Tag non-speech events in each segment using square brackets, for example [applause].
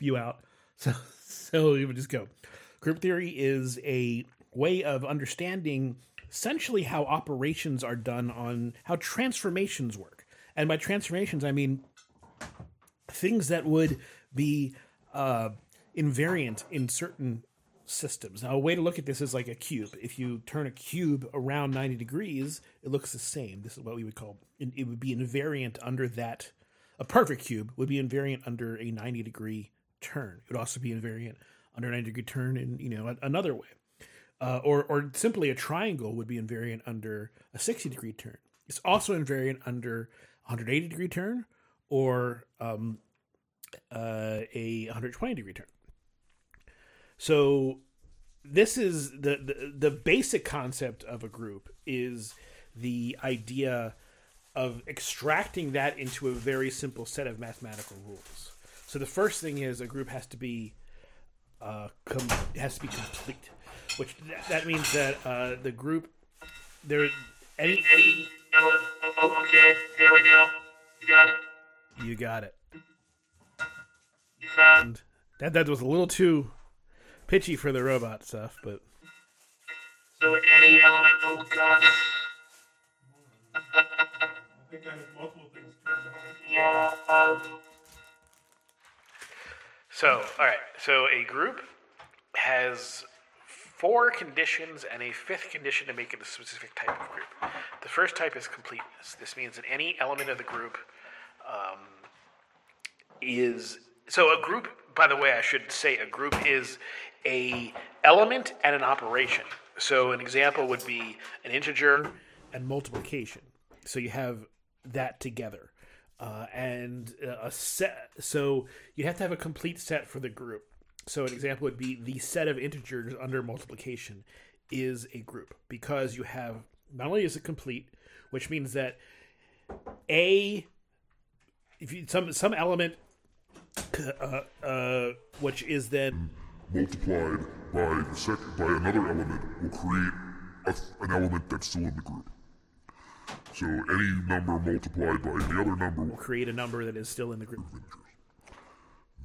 spew out. [laughs] So, so we would just go. Group theory is a way of understanding essentially how operations are done on how transformations work. And by transformations, I mean things that would be uh, invariant in certain systems. Now, a way to look at this is like a cube. If you turn a cube around 90 degrees, it looks the same. This is what we would call it would be invariant under that. A perfect cube would be invariant under a 90 degree turn. It would also be invariant under a 90 degree turn in you know another way. Uh, or, or simply a triangle would be invariant under a 60 degree turn. It's also invariant under 180 degree turn or um, uh, a 120 degree turn. So this is the, the the basic concept of a group is the idea of extracting that into a very simple set of mathematical rules. So the first thing is a group has to be uh, com- has to be complete, which that means that uh, the group there any. Okay, there we go. You got it. You got it. Found. That that was a little too pitchy for the robot stuff, but So any element. Oh god. Yeah. Um, So, all right. So a group has four conditions and a fifth condition to make it a specific type of group. The first type is completeness. This means that any element of the group um, is so a group. By the way, I should say a group is a element and an operation. So an example would be an integer and multiplication. So you have that together uh, and uh, a set. So you have to have a complete set for the group. So an example would be the set of integers under multiplication is a group because you have not only is it complete, which means that a if you some some element uh, uh, which is then multiplied by the second by another element will create a, an element that's still in the group. So any number multiplied by the other number will create a number that is still in the group.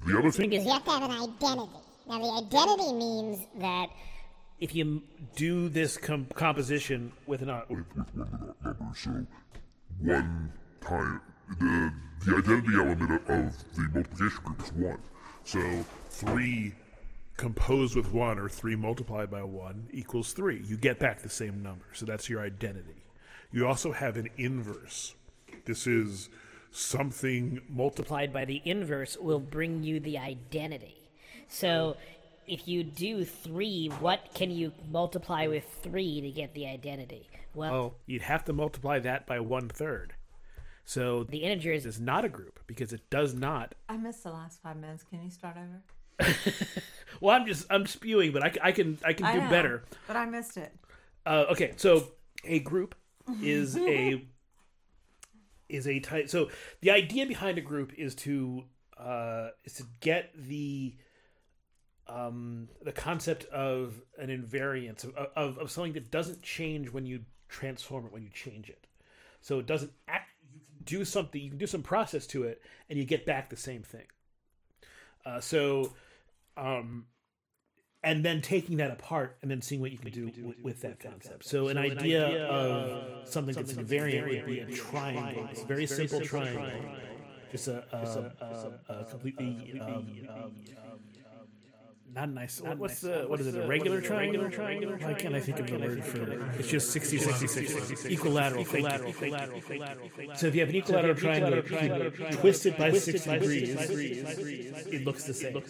The other thing Because you have to have an identity. Now, the identity means that If you do this com- composition with an uh, with one number, so one time the the identity element of, of the multiplication group is one. So Three composed with one or three multiplied by one equals three. You get back the same number. So that's your identity. You also have an inverse. This is something multiplied. multiplied by the inverse will bring you the identity. So if you do three, what can you multiply with three to get the identity? Well, well, you'd have to multiply that by one third. So the integers is not a group because it does not. I missed the last five minutes. Can you start over? [laughs] Well, I'm just I'm spewing, but I can I can I do know, better. But I missed it. Uh, okay, so a group is [laughs] a is a type. So the idea behind a group is to uh, is to get the um, the concept of an invariance of, of of something that doesn't change when you transform it when you change it. So it doesn't act. You can do something. You can do some process to it, and you get back the same thing. Uh, so, um, and then taking that apart and then seeing what you can do with, with that concept. So, an idea of something that's invariant would be a triangle. It's a very simple triangle. Just a, a, a, completely um, not a nice. What, what's the what is it? A regular triangle? Triangular? Why can't I think of the word for it? It's just 60, 60, 60, equilateral. Equilateral. So if you have an equilateral triangle, twisted by 60 degrees, it looks the same.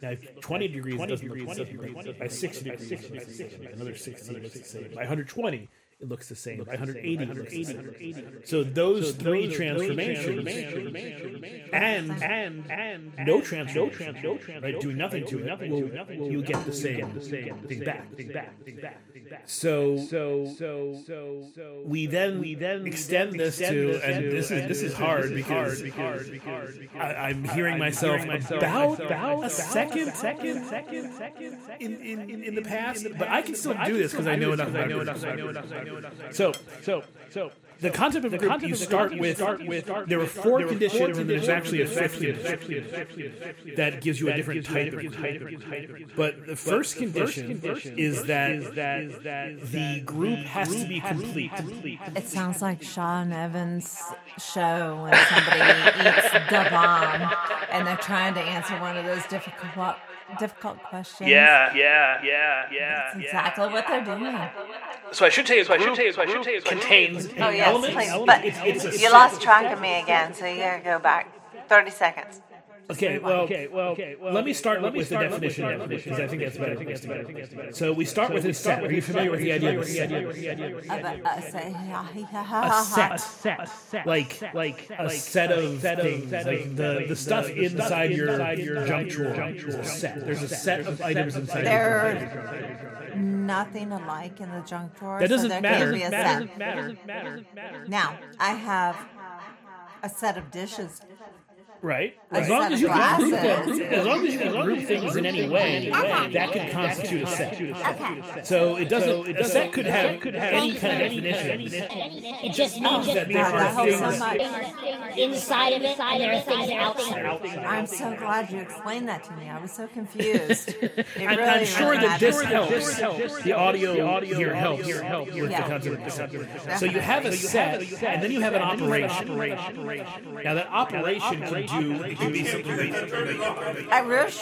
Now, 20 degrees doesn't look the same. By 60 degrees, looks the same. Another 60, it looks the same. By 120, it looks the same. By 180, it looks the same. So those three transformations, and and and no transformation, no transformation, right, doing nothing to it, will you get the same, the same thing back, thing back, thing back. So so so so so we then we then extend this to and this is this is hard because I, I'm hearing myself about about a second second second second in in in, in the past, but I can still do this because I know enough. I know enough. I know enough. I know enough. So so so the concept of a group, you start with, there are four conditions, and there's actually a fifth condition that gives you a different type of group. But the first condition is that the group has to be complete. It sounds like Sean Evans' show when somebody eats the bomb and they're trying to answer one of those difficult difficult questions. Yeah, yeah, yeah, yeah. That's exactly what they're doing. So I should say, so I should say, so I should tell say, contains Oh yes, elements. please. But It's- it's you lost track of me again, so you gotta go back. Thirty seconds. Okay, well, okay, well, let me start with the definition because I think that's better. place to go. So we start with a set. Are you familiar with the idea of a set? A, a, A set, like like a set of things, like the the stuff inside your your junk drawer is a set. There's a set of items inside. your They're nothing alike in the junk drawer. That doesn't there matter. Can be a Matter, set. matter, matter, matter. Now I have a set of dishes. Right. As long as you can group glasses. them, as long as you can group things in any way, that can constitute a set. So it doesn't. A set could have any kind of definition. It just means that there God, are that helps so things- inside of it, and there are things outside. I'm so glad you explained that to me. I was so confused. [laughs] It I'm, really, I'm sure that this helps. The audio here helps with the Yeah. concept of set. So you have a set, and then you have an operation. Now that operation can do it can be something. I wish,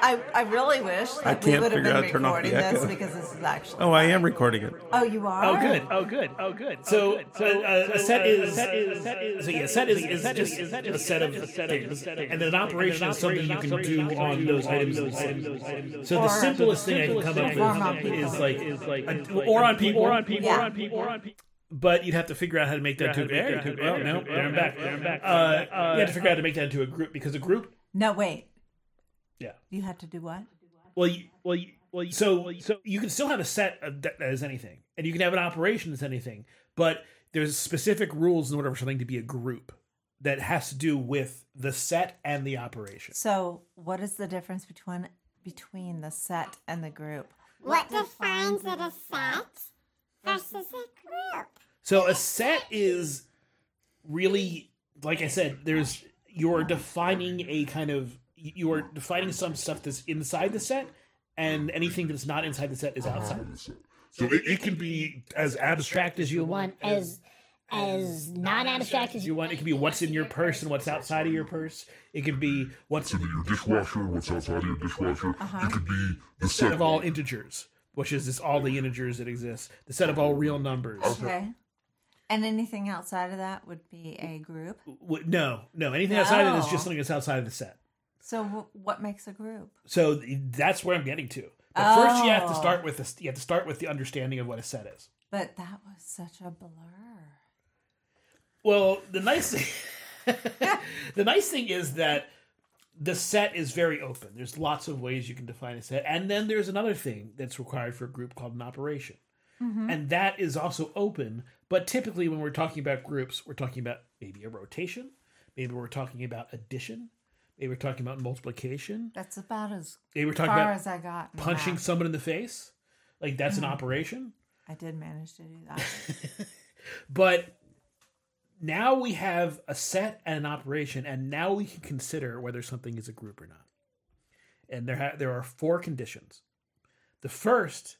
I, I really wish that I we can't would have figure been out to turn off the recording this echo. because this is actually. Oh, I am recording it. Oh, you are. Oh, good. Oh, good. Oh, good. So, so uh, a set is so yeah, a set is, is just a set of things, and then an operation is something you can do on those items. So the simplest thing I can come Perform on up with is like a- or on people, or on people, or on people, or on people. But you'd have to figure out how to make that into a group. Oh, no, there I'm back. There I'm back. Uh, you have to figure out how to make that into a group because a group. No, wait. Yeah. You had to do what? Well, you, well, you, well. You, so, so you can still have a set of, that as anything, and you can have an operation as anything, but there's specific rules in order for something to be a group that has to do with the set and the operation. So, what is the difference between between the set and the group? What defines it a set versus a group? So a set is really, like I said, there's you're defining a kind of you are defining some stuff that's inside the set, and anything that's not inside the set is outside. So it, it can be as abstract as you want, as as non-abstract as you want. It can be what's in your purse and what's outside of your purse. It can be what's in your dishwasher, what's outside of your dishwasher. Uh-huh. It could be the set set of all integers, which is just all the integers that exist. The set of all real numbers. Okay. And anything outside of that would be a group. W- No, no. Anything outside of it is just something that's outside of the set. So, w- what makes a group? So th- that's where I'm getting to. But first, you have to Oh. start with this. You have to start with the understanding of what a set is. But that was such a blur. Well, the nice thing, [laughs] the nice thing is that the set is very open. There's lots of ways you can define a set, and then there's another thing that's required for a group called an operation, mm-hmm. and that is also open. But typically, when we're talking about groups, we're talking about maybe a rotation, maybe we're talking about addition, maybe we're talking about multiplication, That's about as maybe we're far talking about as I got. punching math. someone in the face. Like that's an mm-hmm. operation. I did manage to do that. [laughs] But now we have a set and an operation, and now we can consider whether something is a group or not. And there ha- there are four conditions. The first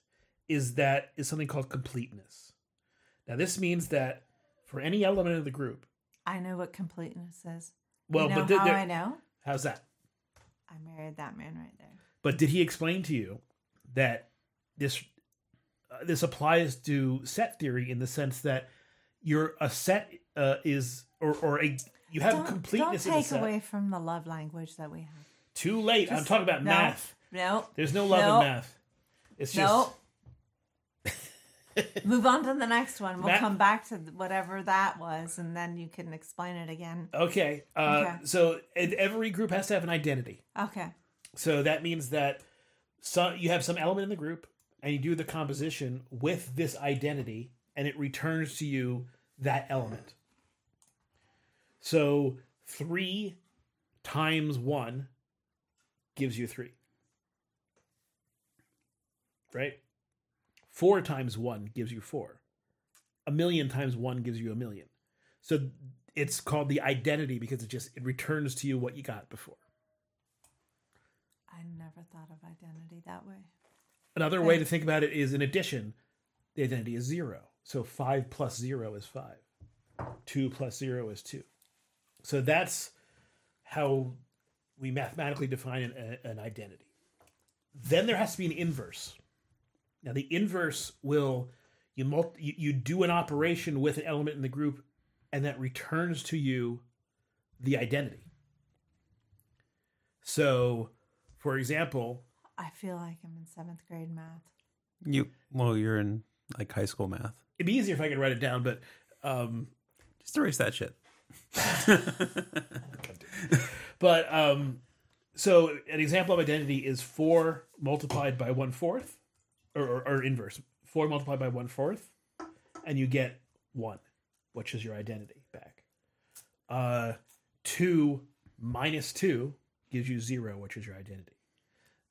is that is something called completeness. Now this means that for any element of the group, I know what completeness is. well, you know but th- how there- I know? how's that? I married that man right there. But did he explain to you that this uh, this applies to set theory in the sense that you're a set uh, is or or a you have don't, completeness don't take away from the love language that we have. Too late. I'm talking about no, math. No. There's no love no, in math. It's just No. [laughs] Move on to the next one. We'll come back to whatever that was, and then you can explain it again. okay. Uh, Okay. So every group has to have an identity. Okay. So that means that some you have some element in the group, and you do the composition with this identity, and it returns to you that element. So three times one gives you three. Right? Four times one gives you four. A million times one gives you a million. So it's called the identity because it just it returns to you what you got before. I never thought of identity that way. Another way to think about it is in addition, the identity is zero. So five plus zero is five. Two plus zero is two. So that's how we mathematically define an, an identity. Then there has to be an inverse. Now the inverse will you, mul- you you do an operation with an element in the group, and that returns to you the identity. So, for example, I feel like I'm in seventh grade math. You well, you're in like high school math. it'd be easier if I could write it down, but um, Just erase that shit. [laughs] But um, so an example of identity is four multiplied by one fourth, or, or, or inverse. Four multiplied by one fourth, and you get one, which is your identity back. Uh, two minus two gives you zero, which is your identity.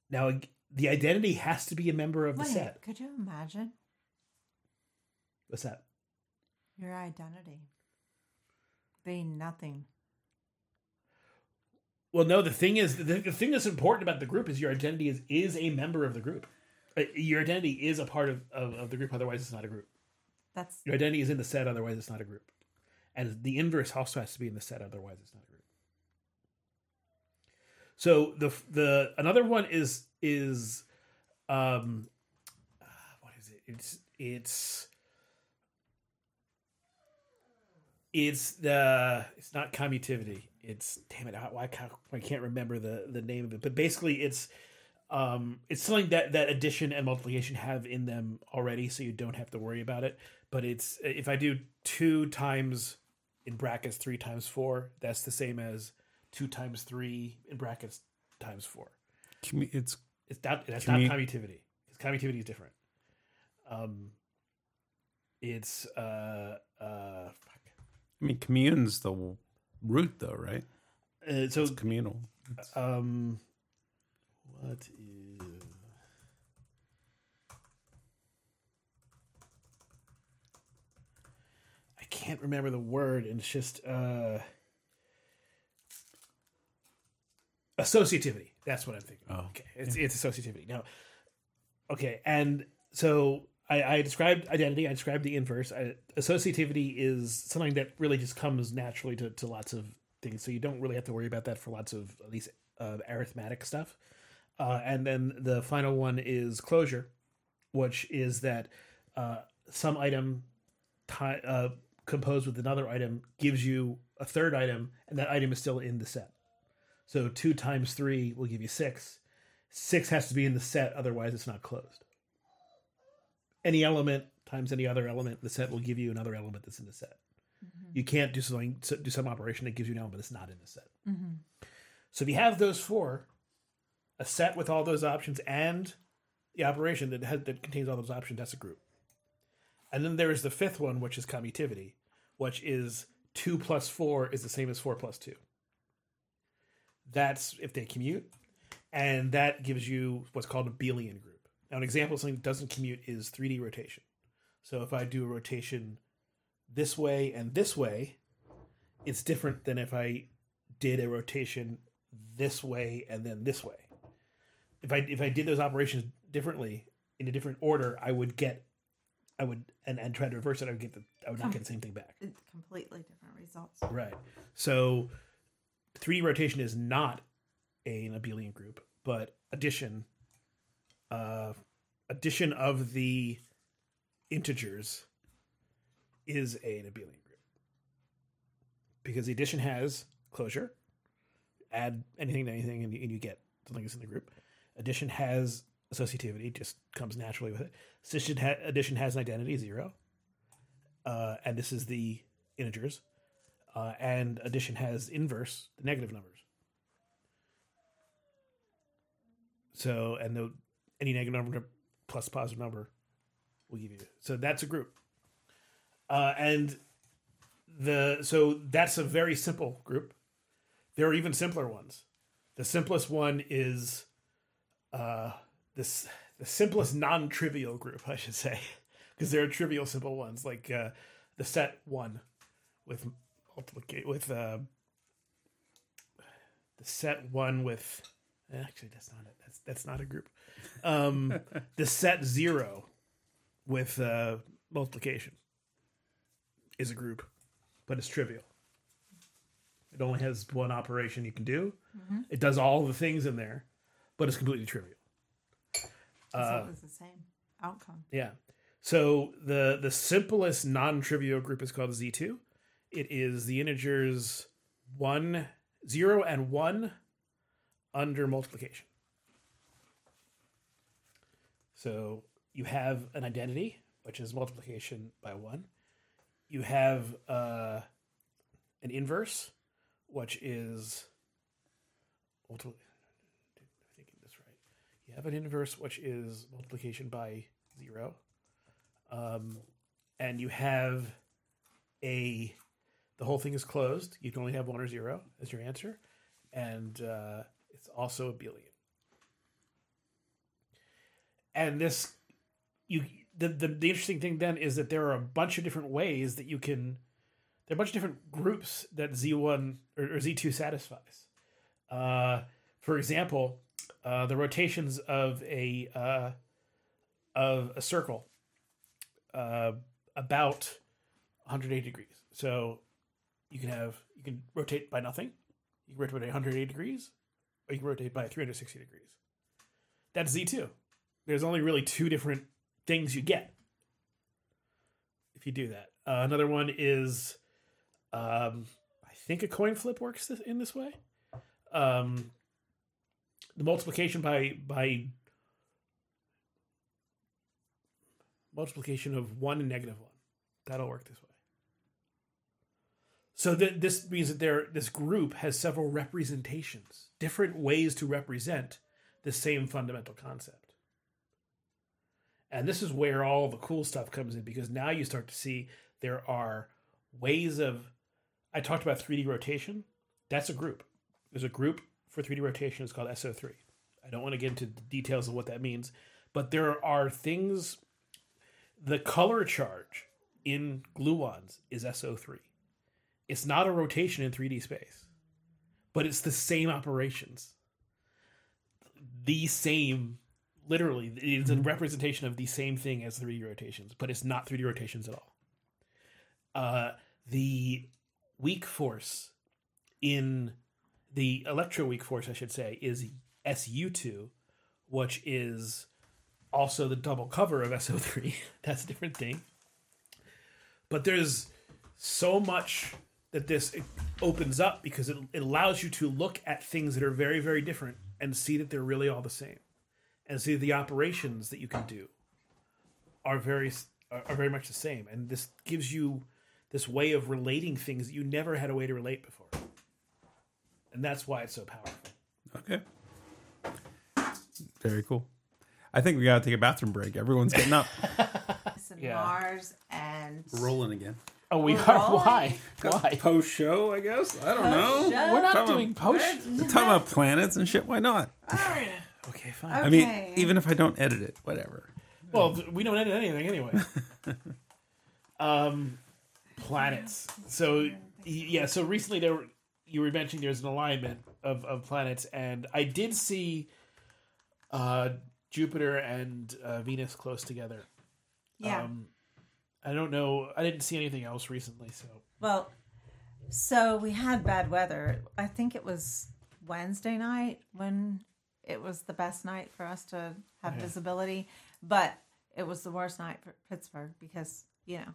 Now the identity has to be a member of the Wait, set. could you imagine What's that? your identity being nothing? Well, no. The thing is, the, the thing that's important about the group is your identity is is a member of the group. Uh, Your identity is a part of, of, of the group. Otherwise, it's not a group. That's Your identity is in the set. Otherwise, it's not a group. And the inverse also has to be in the set. Otherwise, it's not a group. So the the another one is is um what is it? It's it's it's the it's not commutivity. It's damn it. Why can't I can't remember the the name of it? But basically, it's um it's something that that addition and multiplication have in them already, so you don't have to worry about it. But it's if I do two times in brackets three times four, that's the same as two times three in brackets times four. It's It's not that's Commu- not commutivity because commutivity is different. Um, it's uh uh. I mean, commune's the root, though, right? Uh, so It's communal. um, what is I can't remember the word, and it's just uh associativity. That's what I'm thinking. Oh, okay, it's it's associativity. Now, okay, and so I, I described identity. I described the inverse. I, associativity is something that really just comes naturally to, to lots of things. So you don't really have to worry about that for lots of at least uh, arithmetic stuff. Uh, and then the final one is closure, which is that uh, some item uh, composed with another item gives you a third item, and that item is still in the set. So two times three will give you six. Six has to be in the set, otherwise it's not closed. Any element times any other element in the set will give you another element that's in the set. Mm-hmm. You can't do something do some operation that gives you an element that's not in the set. Mm-hmm. So if you have those four, a set with all those options and the operation that has, that contains all those options, that's a group. And then there is the fifth one, which is commutivity, which is two plus four is the same as four plus two. That's if they commute, and that gives you what's called a Abelian group. Now, an example of something that doesn't commute is 3D rotation. So if I do a rotation this way and this way, it's different than if I did a rotation this way and then this way. If I if I did those operations differently in a different order, I would get I would and, and try to reverse it, I would get the I would not get the same thing back. It's completely different results. Right. So 3D rotation is not an abelian group, but addition uh addition of the integers is an abelian group. Because the addition has closure. Add anything to anything and you, and you get something that's in the group. Addition has associativity, just comes naturally with it. Addition, ha- addition has an identity, zero. Uh, and this is the integers uh, and addition has inverse the negative numbers. So and the any negative number plus positive number will give you. So that's a group. Uh, and the so that's a very simple group. There are even simpler ones. The simplest one is uh, this the simplest non-trivial group, [laughs] I should say, because there are trivial simple ones like uh, the set one with multiplicate with uh, the set one with actually that's not it. That's that's not a group. Um, [laughs] the set zero with uh, multiplication is a group, but it's trivial. It only has one operation you can do. Mhm. It does all the things in there, but it's completely trivial. It's Uh, always the same outcome. yeah. So the the simplest non-trivial group is called Z2. It is the integers 1 0 and 1 under multiplication. So you have an identity, which is multiplication by 1. You have uh, an inverse, which is I'm thinking this right. You have an inverse, which is multiplication by zero, um, and you have a the whole thing is closed. You can only have one or zero as your answer, and uh, it's also abelian. And this, you the, the the interesting thing then is that there are a bunch of different ways that you can. There are a bunch of different groups that Z one or, or Z two satisfies. Uh, for example, uh, the rotations of a uh, of a circle uh, about 180 degrees. So you can have you can rotate by nothing. You can rotate by 180 degrees, or you can rotate by 360 degrees. That's Z2. There's only really two different things you get if you do that. Uh, another one is, um, I think a coin flip works this, in this way. Um, the multiplication by by multiplication of one and negative one. That'll work this way. So th- this means that there this group has several representations, different ways to represent the same fundamental concept. And this is where all the cool stuff comes in because now you start to see there are ways of I talked about 3D rotation. That's a group. There's a group for 3D rotation. It's called SO3. I don't want to get into the details of what that means, but there are things. The color charge in gluons is SO3. It's not a rotation in 3D space, but it's the same operations. The same, literally, it's a representation of the same thing as 3D rotations, but it's not 3D rotations at all. Uh, the weak force in the electro weak force, I should say, is SU2, which is also the double cover of SO3. [laughs] That's a different thing. But there's so much that this opens up because it, it allows you to look at things that are very, very different and see that they're really all the same, and see the operations that you can do are very are are very much the same. And this gives you this way of relating things that you never had a way to relate before, and that's why it's so powerful. Okay. Very cool. I think we gotta take a bathroom break. Everyone's getting up. [laughs] And Mars and Rolling again. Oh, we We're are. rolling. Why? Why? Post show, I guess. I don't know. Post-show? We're not Talking doing post. We're talking about planets and shit. Why not? Okay, fine. I mean, even if I don't edit it, whatever. Well, th- we don't edit anything anyway. [laughs] um, planets. So yeah, so recently there were, you were mentioning there's an alignment of, of planets, and I did see uh, Jupiter and uh, Venus close together. yeah. Um, I don't know. I didn't see anything else recently. So Well, so we had bad weather. I think it was Wednesday night when it was the best night for us to have Okay. visibility, but it was the worst night for Pittsburgh because, you know,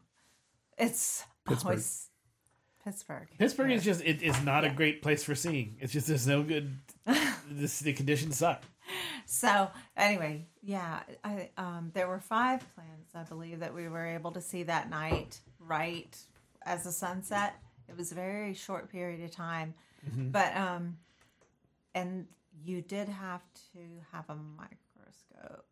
it's Pittsburgh. always Pittsburgh. Pittsburgh Yeah. is just it is not a great place for seeing. It's just there's no good. this [laughs] the conditions suck. So anyway, yeah, I um, there were five planets, I believe, that we were able to see that night, right as the sunset. It was a very short period of time, Mm-hmm. but um, and you did have to have a microscope,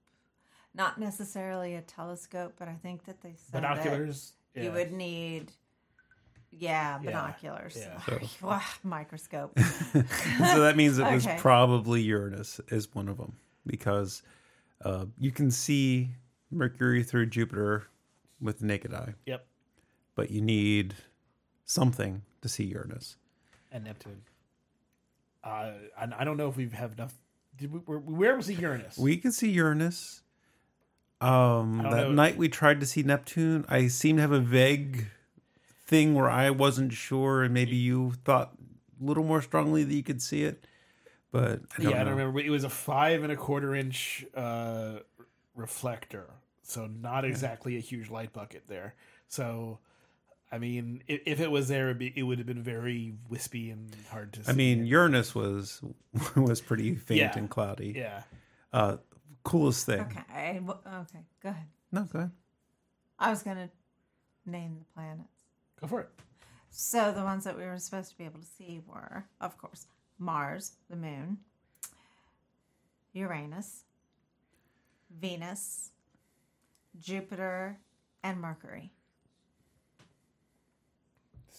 not necessarily a telescope, but I think that they said that Binoculars. you would need. Yeah, binoculars. yeah. Sorry. [laughs] Wow, microscope. [laughs] so that means it was probably Uranus is one of them because uh, you can see Mercury through Jupiter with the naked eye, Yep. but you need something to see Uranus. and Neptune. Uh, I, I don't know if we have enough. Did we, was the Uranus? We can see Uranus. Um, that know. night we tried to see Neptune. I seem to have a vague thing where I wasn't sure, and maybe you thought a little more strongly that you could see it. But I don't yeah, I don't remember. It was a five and a quarter inch uh, reflector, so not exactly a huge light bucket there. So, I mean, if, if it was there, it'd be, it would have been very wispy and hard to see. I mean, Uranus was [laughs] was pretty faint Yeah. and cloudy. yeah. Uh, coolest thing. Okay. w- Okay. Go ahead. No, go ahead. I was gonna name the planets. Go for it. So the ones that we were supposed to be able to see were, of course, Mars, the Moon, Uranus, Venus, Jupiter, and Mercury.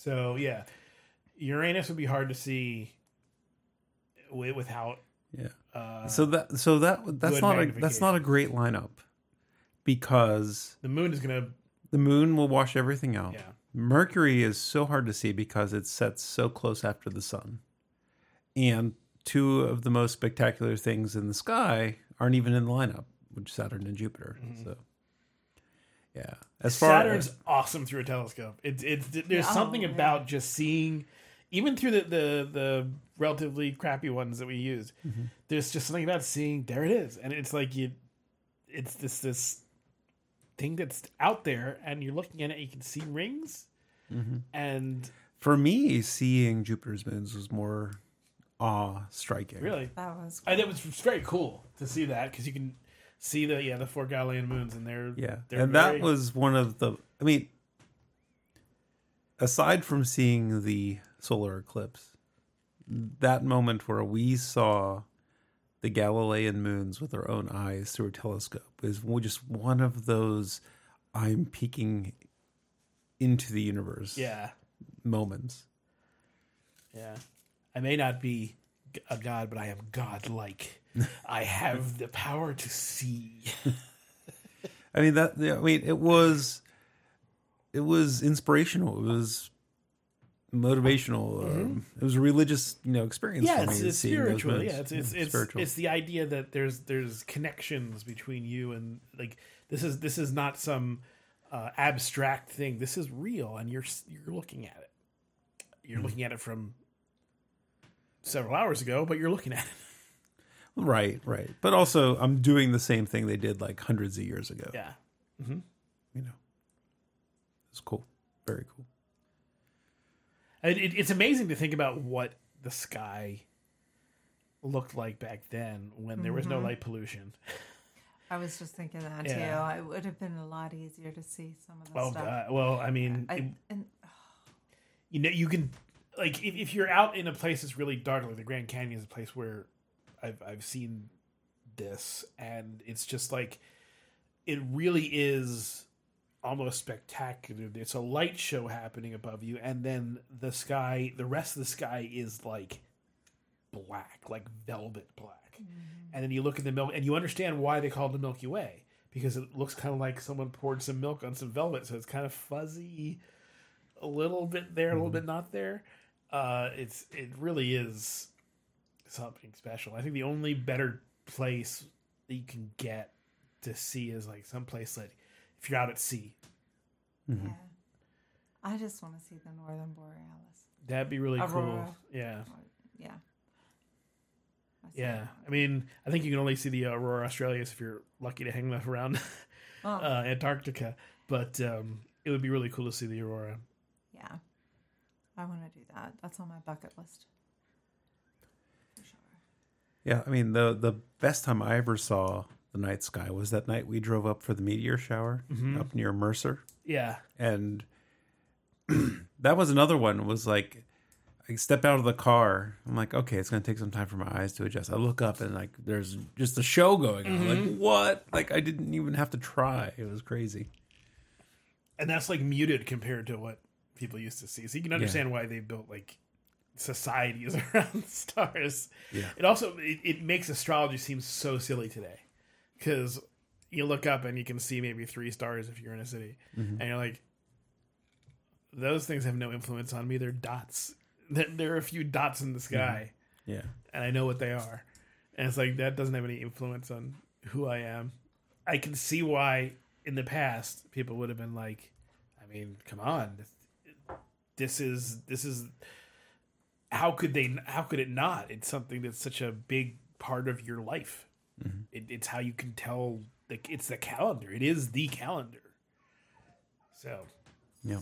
So yeah, Uranus would be hard to see without. Yeah. Uh, So that so that that's not a that's not a great lineup because the moon is gonna. the moon will wash everything out. Yeah. Mercury is so hard to see because it sets so close after the sun. And two of the most spectacular things in the sky aren't even in the lineup, which is Saturn and Jupiter. So yeah. As far Saturn's as awesome through a telescope. It's it's there's Yeah. something Oh, yeah. about just seeing, even through the the the relatively crappy ones that we used. Mm-hmm. There's just something about seeing there it is, and it's like you, it's this this thing that's out there, and you're looking at it, you can see rings, Mm-hmm. and for me, seeing Jupiter's moons was more awe striking. really, That was and it was very cool to see that because you can see the yeah the four Galilean moons, and they're Yeah. they're and very- that was one of the I mean aside from seeing the solar eclipse, that moment where we saw the Galilean moons with our own eyes through a telescope is just one of those I'm peeking into the universe yeah moments. Yeah. I may not be a god, but I am godlike. I have the power to see. I mean that I mean it was it was inspirational. It was motivational. Um, it was a religious, you know, experience Mm-hmm. Yeah, it's, it's spiritual. Yeah, it's it's it's, spiritual. it's the idea that there's there's connections between you and like this is this is not some uh, abstract thing. This is real, and you're you're looking at it. You're Mm-hmm. looking at it from several hours ago, but you're looking at it. Right, right. But also, I'm doing the same thing they did like hundreds of years ago. Yeah. Mm-hmm. You know, it's cool. Very cool. It, it, it's amazing to think about what the sky looked like back then when there was no light pollution. [laughs] I was just thinking that Yeah. too. It would have been a lot easier to see some of the Well, stuff. God, well, I mean, I, it- and you know, you can like if, if you're out in a place that's really dark, like the Grand Canyon is a place where I've I've seen this, and it's just like it really is almost spectacular. It's a light show happening above you, and then the sky, the rest of the sky is like black, like velvet black. And then you look at the milk, and you understand why they call it the Milky Way because it looks kind of like someone poured some milk on some velvet, so it's kind of fuzzy, a little bit there, a little bit not there. Uh, it's it really is something special. I think the only better place that you can get to see is like someplace like if you're out at sea. yeah. I just want to see the Northern Borealis. That'd be really cool. Yeah. Yeah. That's Yeah, it. I mean, I think you can only see the Aurora Australis if you're lucky to hang enough around [laughs] Oh, uh, Antarctica. But um, it would be really cool to see the Aurora. yeah. I want to do that. That's on my bucket list. Yeah, I mean the the best time I ever saw the night sky was that night we drove up for the meteor shower Mm-hmm. up near Mercer, Yeah, and [clears throat] that was another one. It was like I step out of the car. I'm like, okay, it's gonna take some time for my eyes to adjust. I look up and like there's just a show going on. Like what? Like I didn't even have to try. It was crazy. and that's like muted compared to what people used to see. So you can understand why they built like societies [laughs] around stars. Yeah. It also it, it makes astrology seem so silly today because you look up and you can see maybe three stars if you're in a city, mm-hmm. and you're like, those things have no influence on me. They're dots. There there are a few dots in the mm-hmm. sky, Yeah. and I know what they are. And it's like that doesn't have any influence on who I am. I can see why in the past people would have been like, I mean, come on, this is this is how could they how could it not? It's something that's such a big part of your life. It, it's how you can tell. Like it's the calendar. It is the calendar. So Yeah.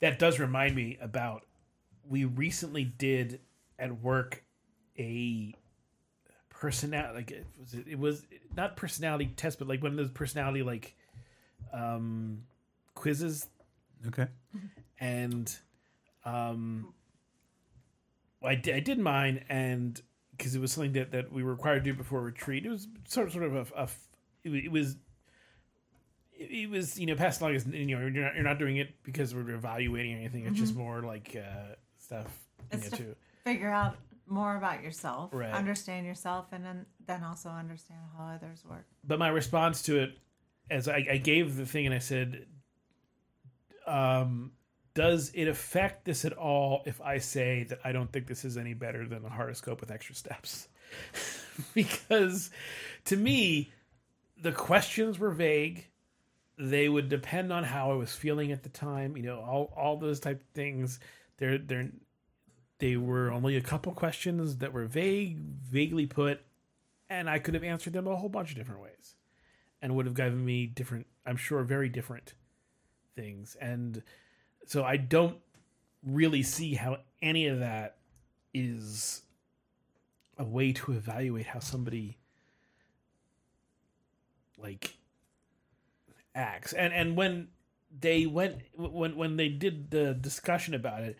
that does remind me about we recently did at work a personality like it was it, it was not personality test but like one of those personality like um quizzes Okay. and um I did, I did mine and because it was something that, that we were required to do before retreat it was sort of sort of a, a f- it, it was it, it was you know passed along as you know you're not, you're not doing it because we're evaluating or anything it's just more like uh stuff you It's know, to too figure out more about yourself, Right. understand yourself, and then, then also understand how others work. but my response to it as I, I gave the thing and I said, um, does it affect this at all if I say that I don't think this is any better than a horoscope with extra steps? [laughs] because to me, the questions were vague. They would depend on how I was feeling at the time. You know, all all those type of things. They're they're they were only a couple questions that were vague, vaguely put, and I could have answered them a whole bunch of different ways and would have given me different, I'm sure, very different things. And so I don't really see how any of that is a way to evaluate how somebody like acts. And and when they went when when they did the discussion about it,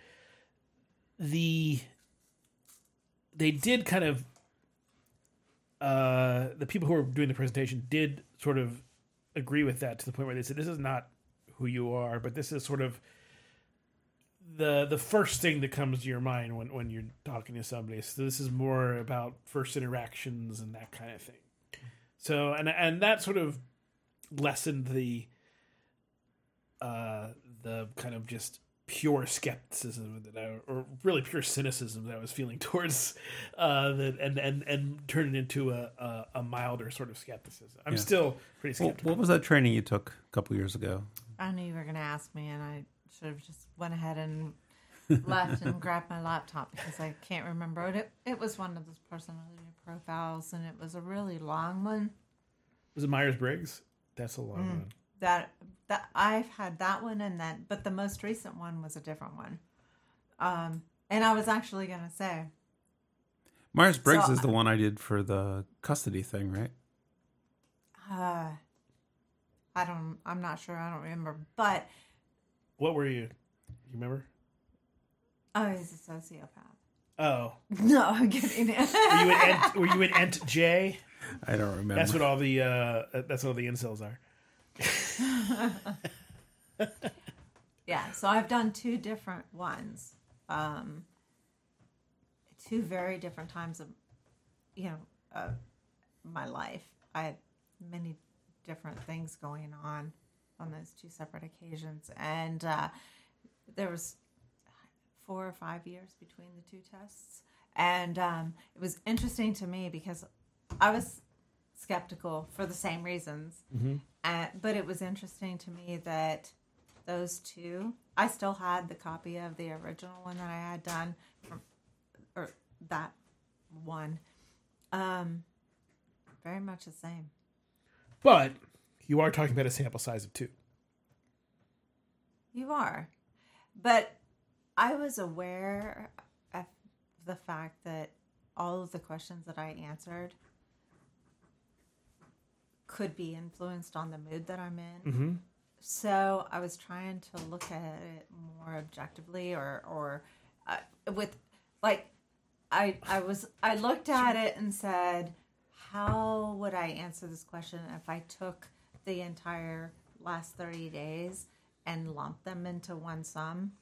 the they did kind of uh, the people who were doing the presentation did sort of agree with that to the point where they said this is not who you are, but this is sort of the the first thing that comes to your mind when when you're talking to somebody. So this is more about first interactions and that kind of thing. So and and that sort of lessened the uh the kind of just pure skepticism that I, or really pure cynicism that I was feeling [laughs] towards uh that and and and turned it into a a, a milder sort of skepticism. I'm Yeah. still pretty Well, skeptical. what was that training you took a couple years ago? I knew you were going to ask me, and I should have just went ahead and left and [laughs] grabbed my laptop because I can't remember it. It, it was one of those personality profiles, and it was a really long one. was it Myers Briggs? That's a long Mm. one. That that I've had that one, and then but the most recent one was a different one. Um, and I was actually going to say, Myers Briggs So- is the one I did for the custody thing, right? uh, I don't, I'm not sure, I don't remember, but What were you? You remember? oh, he's a sociopath. Oh, [laughs] No, I'm kidding. were you in Ent, were you in Ent J? I don't remember. That's what all the uh that's what all the incels are. [laughs] Yeah, so I've done two different ones. Um, two very different times of, you know, uh, my life. I had many different things going on on those two separate occasions, and uh, there was four or five years between the two tests, and um, it was interesting to me because I was skeptical for the same reasons. Uh, but it was interesting to me that those two, I still had the copy of the original one that I had done from, or that one, um, very much the same. But you are talking about a sample size of two. You are, but I was aware of the fact that all of the questions that I answered could be influenced on the mood that I'm in. Mm-hmm. So I was trying to look at it more objectively, or or uh, with like I I was I looked at it and said, how would I answer this question if I took the entire last thirty days and lumped them into one sum?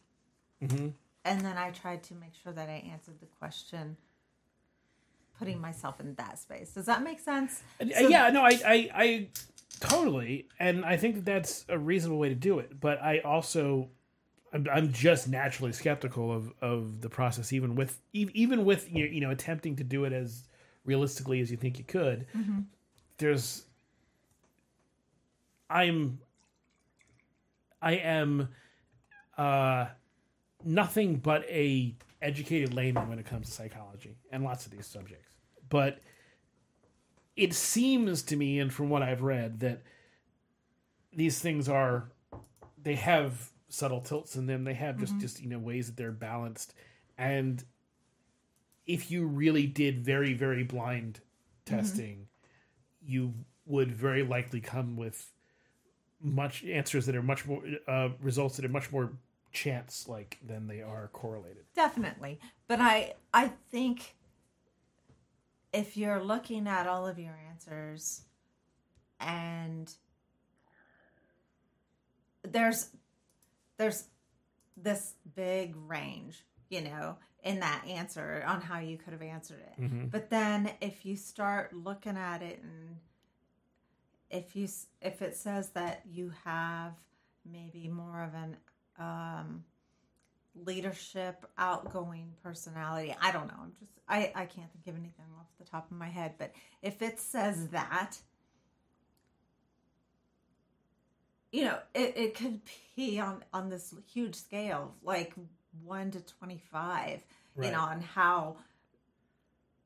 Mm-hmm. And then I tried to make sure that I answered the question, putting myself in that space. Does that make sense? So- yeah, no, I, I, I, Totally, and I think that that's a reasonable way to do it. But I also, I'm, just naturally skeptical of, of the process, even with even with you know attempting to do it as realistically as you think you could. There's, I'm, I am, uh, nothing but a educated layman when it comes to psychology and lots of these subjects, but it seems to me, and from what I've read, that these things are they have subtle tilts in them. They have just just you know ways that they're balanced, and if you really did very very blind testing, you would very likely come with much answers that are much more uh, results that are much more chance like than they are correlated. Definitely. But I I think if you're looking at all of your answers and there's there's this big range, you know, in that answer on how you could have answered it. But then if you start looking at it and if you if it says that you have maybe more of an um leadership outgoing personality i don't know i'm just i i can't think of anything off the top of my head but if it says that you know it, it could be on on this huge scale like 1 to 25 you know on how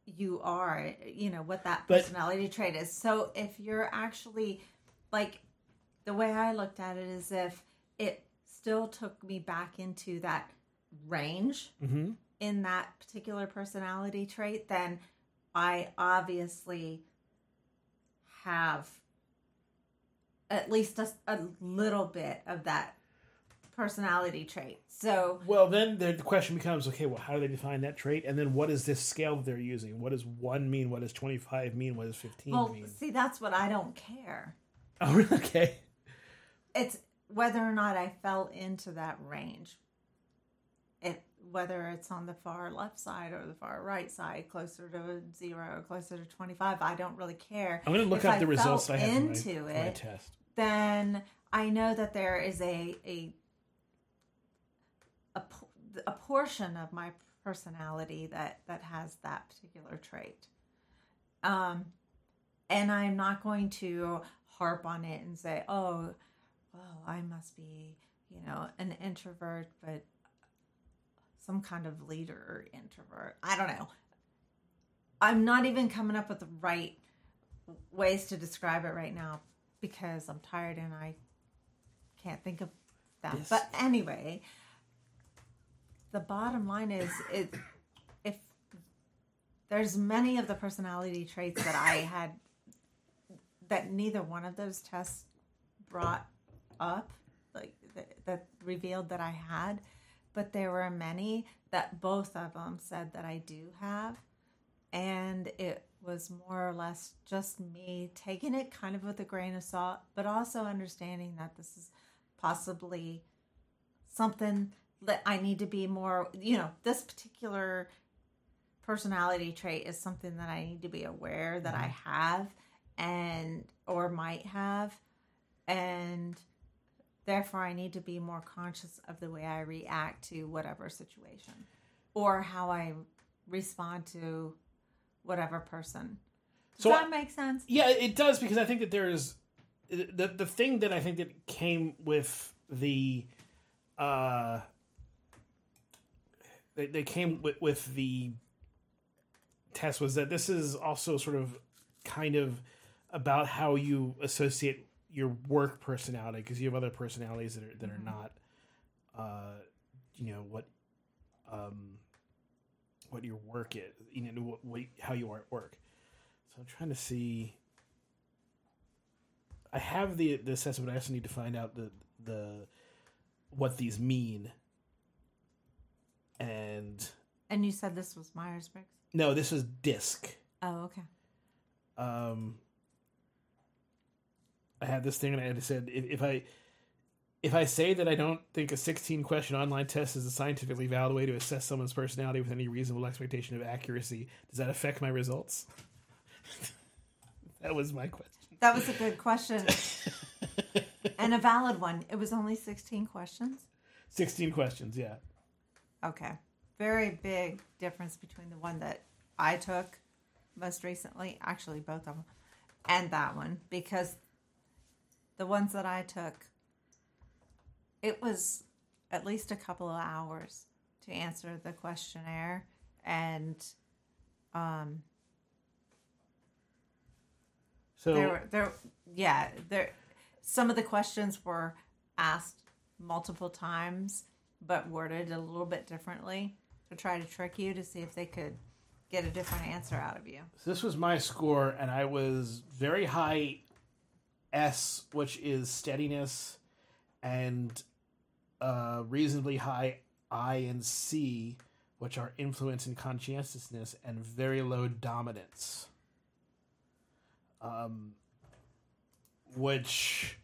you are you know what that But- personality trait is so if you're actually like the way i looked at it is if it still took me back into that range Mm-hmm. in that particular personality trait, then I obviously have at least a, a little bit of that personality trait. So, Well, then the question becomes: Okay, well, how do they define that trait? And then what is this scale that they're using? What does one mean? What does twenty five mean? What does fifteen well, mean? see, that's what I don't care. [laughs] Oh, really? okay. It's whether or not I fell into that range. It whether it's on the far left side or the far right side, closer to zero, closer to twenty five, I don't really care. I'm going to look If up I the results I have my- into my it. test. then I know that there is a a a, a portion of my personality that that has that particular trait. Um, and I'm not going to harp on it and say, "Oh, well, I must be, you know, an introvert, but some kind of leader or introvert." I don't know. I'm not even coming up with the right ways to describe it right now because I'm tired and I can't think of them. But anyway, the bottom line is it if there's many of the personality traits that I had that neither one of those tests brought up like that, that revealed that I had, but there were many that both of them said that I do have. And it was more or less just me taking it kind of with a grain of salt, but also understanding that this is possibly something that I need to be more, you know, this particular personality trait is something that I need to be aware that I have and or might have and therefore I need to be more conscious of the way I react to whatever situation or how I respond to whatever person. Does So that make sense? Yeah, it does because I think that there is the the thing that I think that came with the uh they, they came with, with the test was that this is also sort of kind of about how you associate your work personality because you have other personalities that are that are not uh you know what um what your work is you know what, what how you are at work so I'm trying to see. I have the the assessment. But I also need to find out the the what these mean. And And you said this was Myers Briggs? no, this is disc. Oh, okay. Um, I had this thing, and I had said if, if I if I say that I don't think a 16 question online test is a scientifically valid way to assess someone's personality with any reasonable expectation of accuracy, does that affect my results? [laughs] that was my question. That was a good question. [laughs] and a valid one. It was only 16 questions. 16 questions, yeah. Okay. Very big difference between the one that I took most recently, actually, both of them, and that one, because the ones that I took, it was at least a couple of hours to answer the questionnaire. And um, So there were there yeah there some of the questions were asked multiple times but worded a little bit differently to try to trick you to see if they could get a different answer out of you this was my score, and I was very high S, which is steadiness, and uh, reasonably high I and C, which are influence and conscientiousness, and very low dominance. Um, which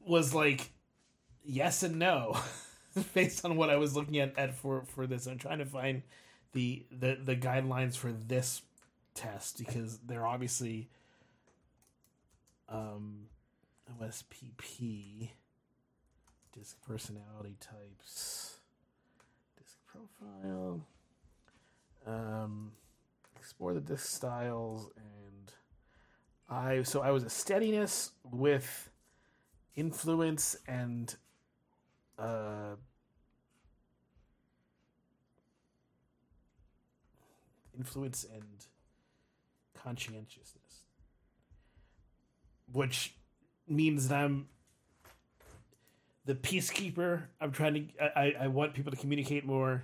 was like yes and no [laughs] based on what I was looking at, at for for this. I'm trying to find the the the guidelines for this test because they're obviously um OSPP disc personality types disc profile um explore the disc styles and I so I was a steadiness with influence and uh influence and conscientiousness which means that i'm the peacekeeper. I'm trying to i, I want people to communicate more.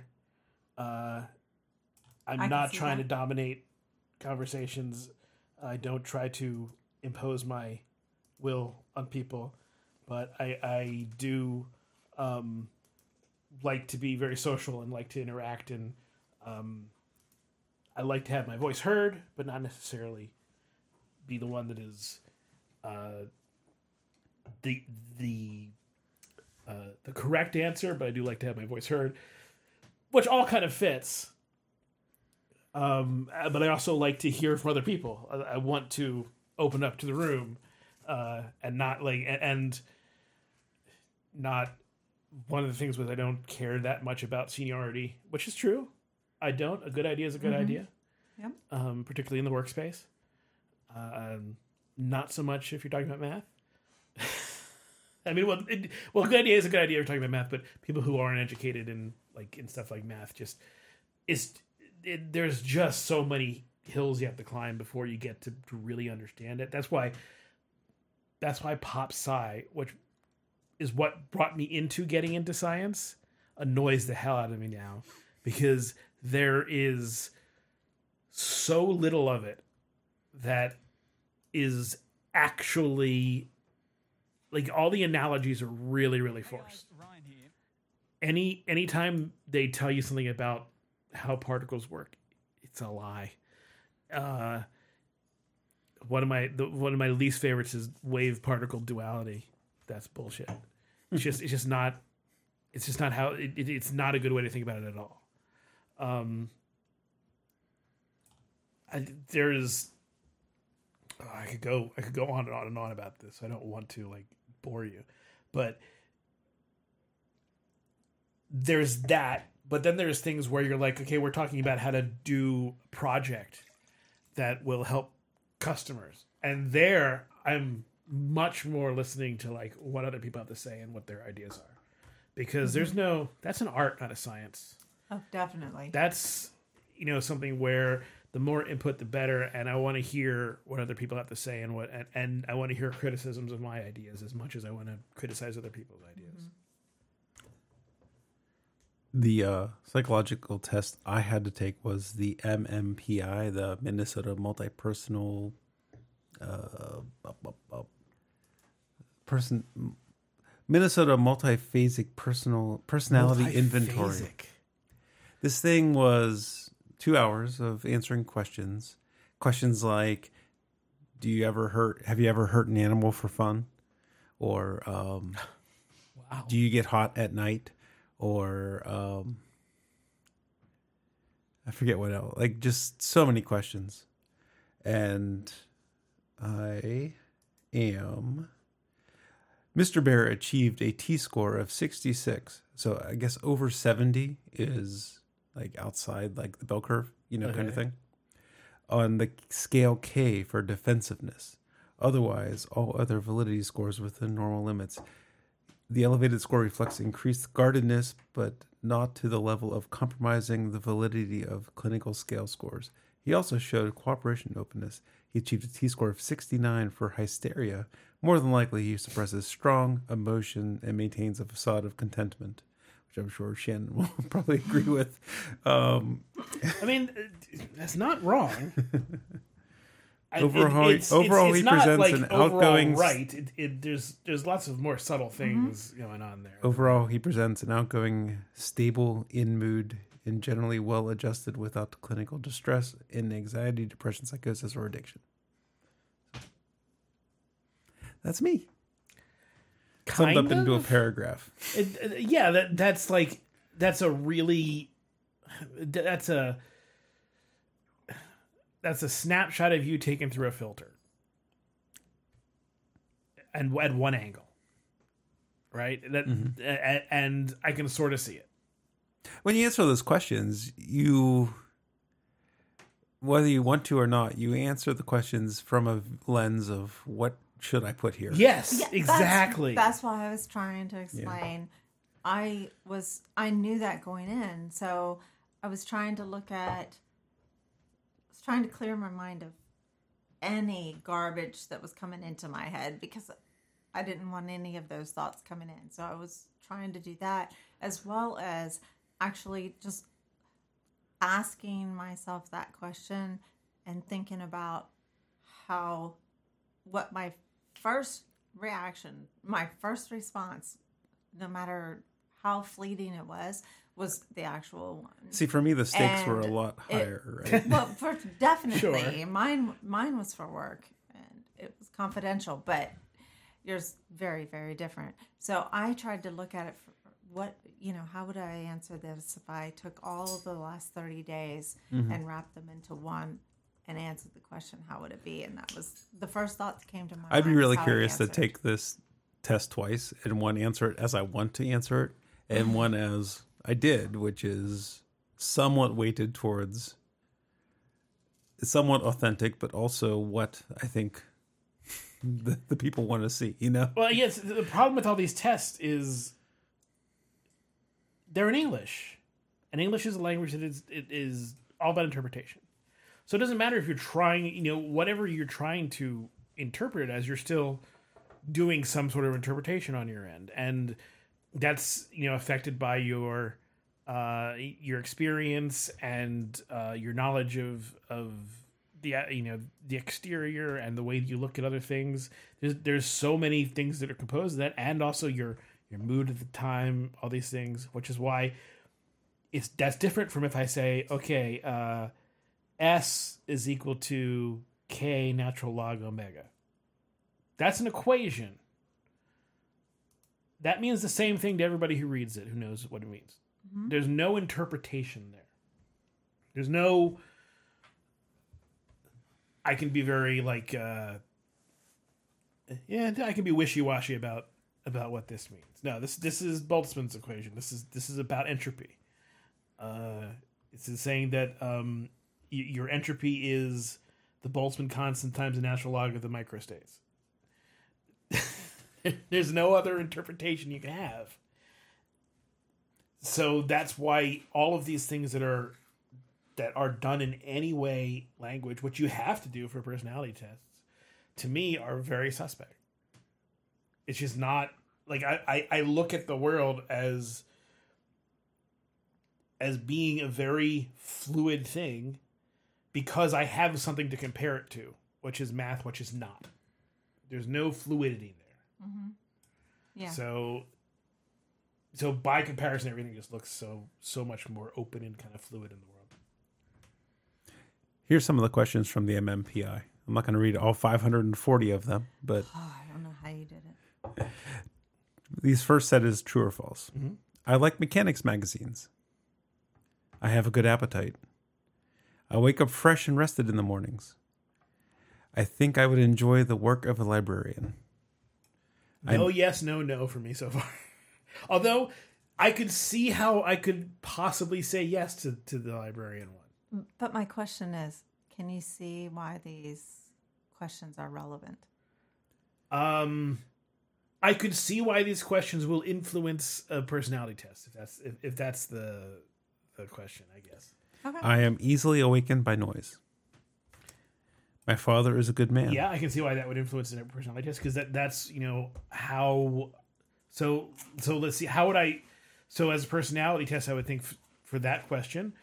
Uh, i'm I not trying that. to dominate conversations. I don't try to impose my will on people but i i do um like to be very social and like to interact and um I like to have my voice heard, but not necessarily be the one that is uh, the the uh, the correct answer. But I do like to have my voice heard, which all kind of fits. Um, but I also like to hear from other people. I, I want to open up to the room uh, and not like and, and not one of the things was I don't care that much about seniority, which is true. I don't. A good idea is a good Mhm. idea yep um, particularly in the workspace. Um, not so much if you're talking about math. [laughs] I mean, well, it, well, good idea is a good idea if you're talking about math, but people who aren't educated in like in stuff like math just is it, there's just so many hills you have to climb before you get to, to really understand it. That's why that's why pop sci, which is what brought me into getting into science, annoys the hell out of me now because there is so little of it that is actually like all the analogies are really really forced. Any anytime they tell you something about how particles work it's a lie. Uh one of my the, one of my least favorites is wave particle duality. That's bullshit it's just it's just not it's just not how it, it, it's not a good way to think about it at all um I, there's oh, I could go I could go on and on and on about this. I don't want to like bore you, but there's that. But then there's things where you're like, okay, we're talking about how to do project that will help customers, and there I'm much more listening to like what other people have to say and what their ideas are, because there's no that's an art, not a science. Oh definitely. That's you know something where the more input the better and i want to hear what other people have to say and what and, and i want to hear criticisms of my ideas as much as i want to criticize other people's ideas. The uh, psychological test I had to take was the MMPI, the Minnesota Multi-Personal uh, up, up, up, person Minnesota Multiphasic Personal Personality Inventory. This thing was two hours of answering questions. Questions like, "Do you ever hurt? Have you ever hurt an animal for fun?" Or, um, [laughs] Wow. "Do you get hot at night?" Or, um, I forget what else. Like just so many questions, and I am. Mr. Bear achieved a T score of 66. So I guess over 70 is like outside like the bell curve, you know, kind of thing. On the scale K for defensiveness. Otherwise, all other validity scores within normal limits. The elevated score reflects increased guardedness, but not to the level of compromising the validity of clinical scale scores. He also showed cooperation and openness. He achieved a T score of 69 for hysteria. More than likely, he suppresses strong emotion and maintains a facade of contentment, which I'm sure Shannon [laughs] will probably agree with. Um, I mean, uh, that's not wrong. [laughs] I- it- Overall- it's- overall, it's, he it's not presents like an overall outgoing- right. It, it, there's there's lots of more subtle things going on there. Overall, he presents an outgoing, stable, in mood, and generally well adjusted without clinical distress in anxiety, depression, psychosis, or addiction. That's me. Summed up Kind into a paragraph. It, uh, yeah, that that's like that's a really that's a that's a snapshot of you taken through a filter and at one angle, right? That a- and I can sort of see it. When you answer those questions, you, whether you want to or not, you answer the questions from a lens of what should I put here? Yes, Yeah, exactly. That's, why I was trying to explain. I was I knew that going in, so I was trying to look at I was trying to clear my mind of any garbage that was coming into my head because I didn't want any of those thoughts coming in. So I was trying to do that as well as actually just asking myself that question and thinking about how what my first reaction, my first response, no matter how fleeting it was, was the actual one. See, for me, the stakes were a And lot it- higher, right? [laughs] Well, for [laughs] definitely, Sure. mine mine was for work and it was confidential, but yours very very different. So I tried to look at it for what you know. How would I answer this if I took all of the last thirty days Mm-hmm. and wrapped them into one? And answered the question, how would it be? And that was the first thought that came to my mind. I'd be really curious to take this test twice and one answer it as I want to answer it, and [laughs] one as I did, which is somewhat weighted towards somewhat authentic, but also what I think [laughs] the, the people want to see. You know, Well, yes. The problem with all these tests is they're in English, and English is a language that is it is all about interpretation. So it doesn't matter if you're trying, you know, whatever you're trying to interpret it as, you're still doing some sort of interpretation on your end, and that's you know affected by your uh, your experience and uh, your knowledge of of the uh, you know the exterior and the way you look at other things. There's there's so many things that are composed of that, and also your your mood at the time, all these things, which is why it's that's different from if I say okay, uh, S is equal to K natural log omega. That's an equation. That means the same thing to everybody who reads it, who knows what it means. There's no interpretation there. There's no. I can be very like, uh, yeah, I can be wishy washy about about what this means. No, this this is Boltzmann's equation. This is this is about entropy. Uh, it's saying that um, your entropy is the Boltzmann constant times the natural log of the microstates. [laughs] There's no other interpretation you can have. So that's why all of these things that are that are done in any way language, which you have to do for personality tests, to me are very suspect. It's just not like I, I, I look at the world as as being a very fluid thing because I have something to compare it to, which is math, which is not. There's no fluidity there. Mm-hmm. Yeah. So so by comparison everything just looks so so much more open and kind of fluid in the world. here's some of the questions from the MMPI. I'm not going to read all 540 of them, but [sighs] Oh, I don't know how you did it. These first set is true or false. Mm-hmm. I like mechanics magazines. I have a good appetite. I wake up fresh and rested in the mornings. I think I would enjoy the work of a librarian. No, yes, no, no for me so far. [laughs] Although I could see how I could possibly say yes to, to the librarian one. But my question is, can you see why these questions are relevant? Um, I could see why these questions will influence a personality test. If that's if, if that's the the question, I guess. Okay. I am easily awakened by noise. My father is a good man. Yeah, I can see why that would influence a personality test because that that's you know how. So so let's see. How would I? So as a personality test, I would think f- for that question,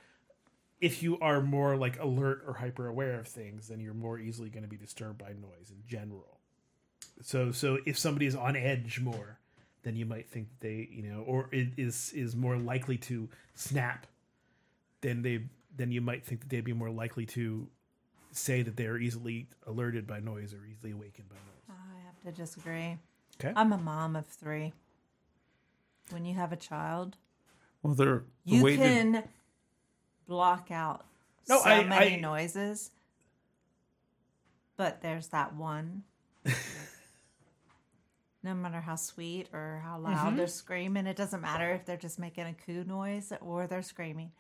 if you are more like alert or hyper aware of things, then you're more easily going to be disturbed by noise in general. So so if somebody is on edge more, then you might think they you know or it is is more likely to snap. Then they then you might think that they'd be more likely to say that they are easily alerted by noise or easily awakened by noise. I have to disagree. Okay. I'm a mom of three. When you have a child, Well, they're the you way that- can block out No, so I- many I- noises. But there's that one. [laughs] no matter how sweet or how loud Mm-hmm. they're screaming, it doesn't matter if they're just making a coo noise or they're screaming.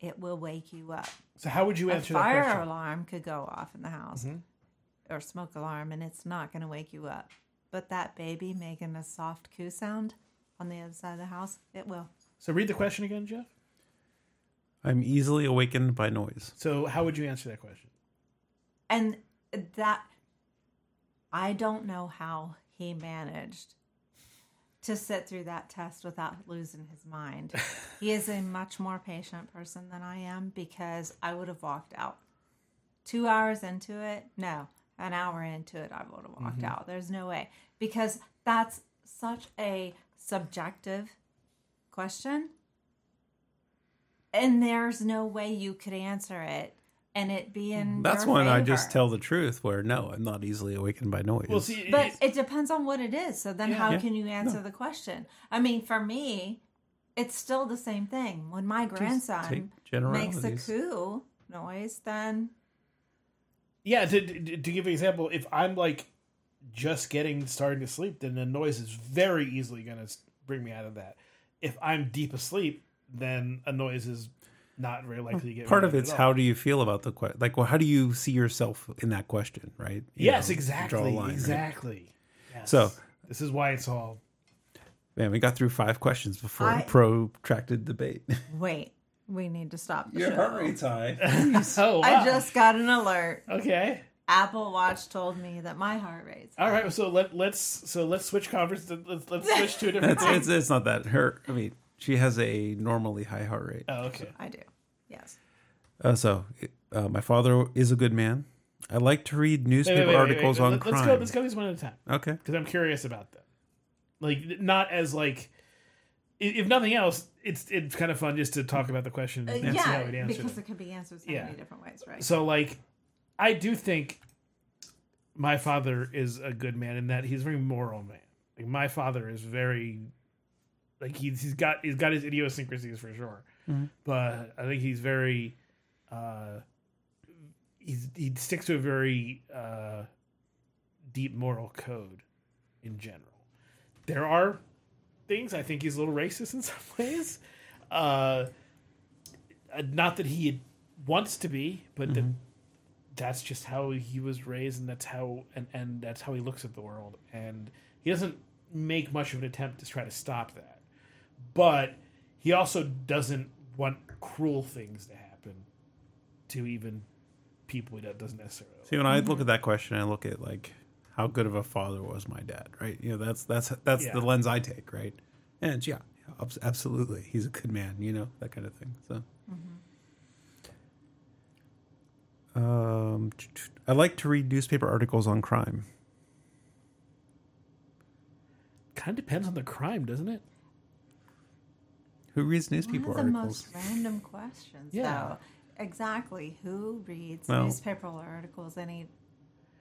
It will wake you up. So how would you A answer that fire question? alarm could go off in the house mm-hmm. or smoke alarm and it's not going to wake you up. But that baby making a soft coo sound on the other side of the house, it will. So read the question again, Jeff. I'm easily awakened by noise. So how would you answer that question? And that, I don't know how he managed to sit through that test without losing his mind. he is a much more patient person than I am because I would have walked out. Two hours into it, no. An hour into it, I would have walked mm-hmm. out. There's no way because that's such a subjective question. And there's no way you could answer it and it being That's your when I just tell the truth. Where no, I'm not easily awakened by noise. Well, see, But it- it depends on what it is. So then, how Yeah. can you answer the question? I mean, for me, it's still the same thing. When my grandson makes a generalities. coo noise, then yeah. To, to, to give an example, if I'm like just getting starting to sleep, then the noise is very easily going to bring me out of that. If I'm deep asleep, then a noise is not very likely to get Part of it's how do you feel about the question? Like, well, how do you see yourself in that question? Right? You Yes, know, exactly, draw a line, right? exactly. Yes. So- this is why it's all. Man, we got through five questions before I- a protracted debate. [laughs] wait, we need to stop the show. high. [laughs] Oh, I just got an alert. okay. Apple Watch told me that my heart rate's All right, so let let's so let's switch conference. Let's, let's switch to a [laughs] different. it's, it's it's not that her. I mean, she has a normally high heart rate. Oh, okay. I do. Yes. Uh, so, uh, my father is a good man. I like to read newspaper wait, wait, wait, articles wait. on Let- crime. Let's go. Let's go these one at a time Okay. because I'm curious about them. Like not as like, if nothing else, it's it's kind of fun just to talk about the question Uh, and see how yeah, we'd answer because them. it can be answered so Yeah. many different ways, right? So like, I do think my father is a good man in that he's a very moral man. Like my father is very, like he's he's got he's got his idiosyncrasies for sure, but I think he's very, uh, he's he sticks to a very uh, deep moral code in general. There are things I think he's a little racist in [laughs] some ways. Uh, uh, not that he wants to be, but that that's just how he was raised, and that's how and, and that's how he looks at the world, and he doesn't make much of an attempt to try to stop that. But he also doesn't want cruel things to happen to even people that doesn't necessarily. See, when I look at that question, I look at like how good of a father was my dad, right? You know, that's that's that's Yeah. the lens I take, right? And yeah, absolutely, he's a good man, you know, that kind of thing. So, um, I like to read newspaper articles on crime. Kind of depends on the crime, doesn't it? Who reads One newspaper of the articles? most random questions, Yeah. though. Exactly. Who reads Well- newspaper articles? Any?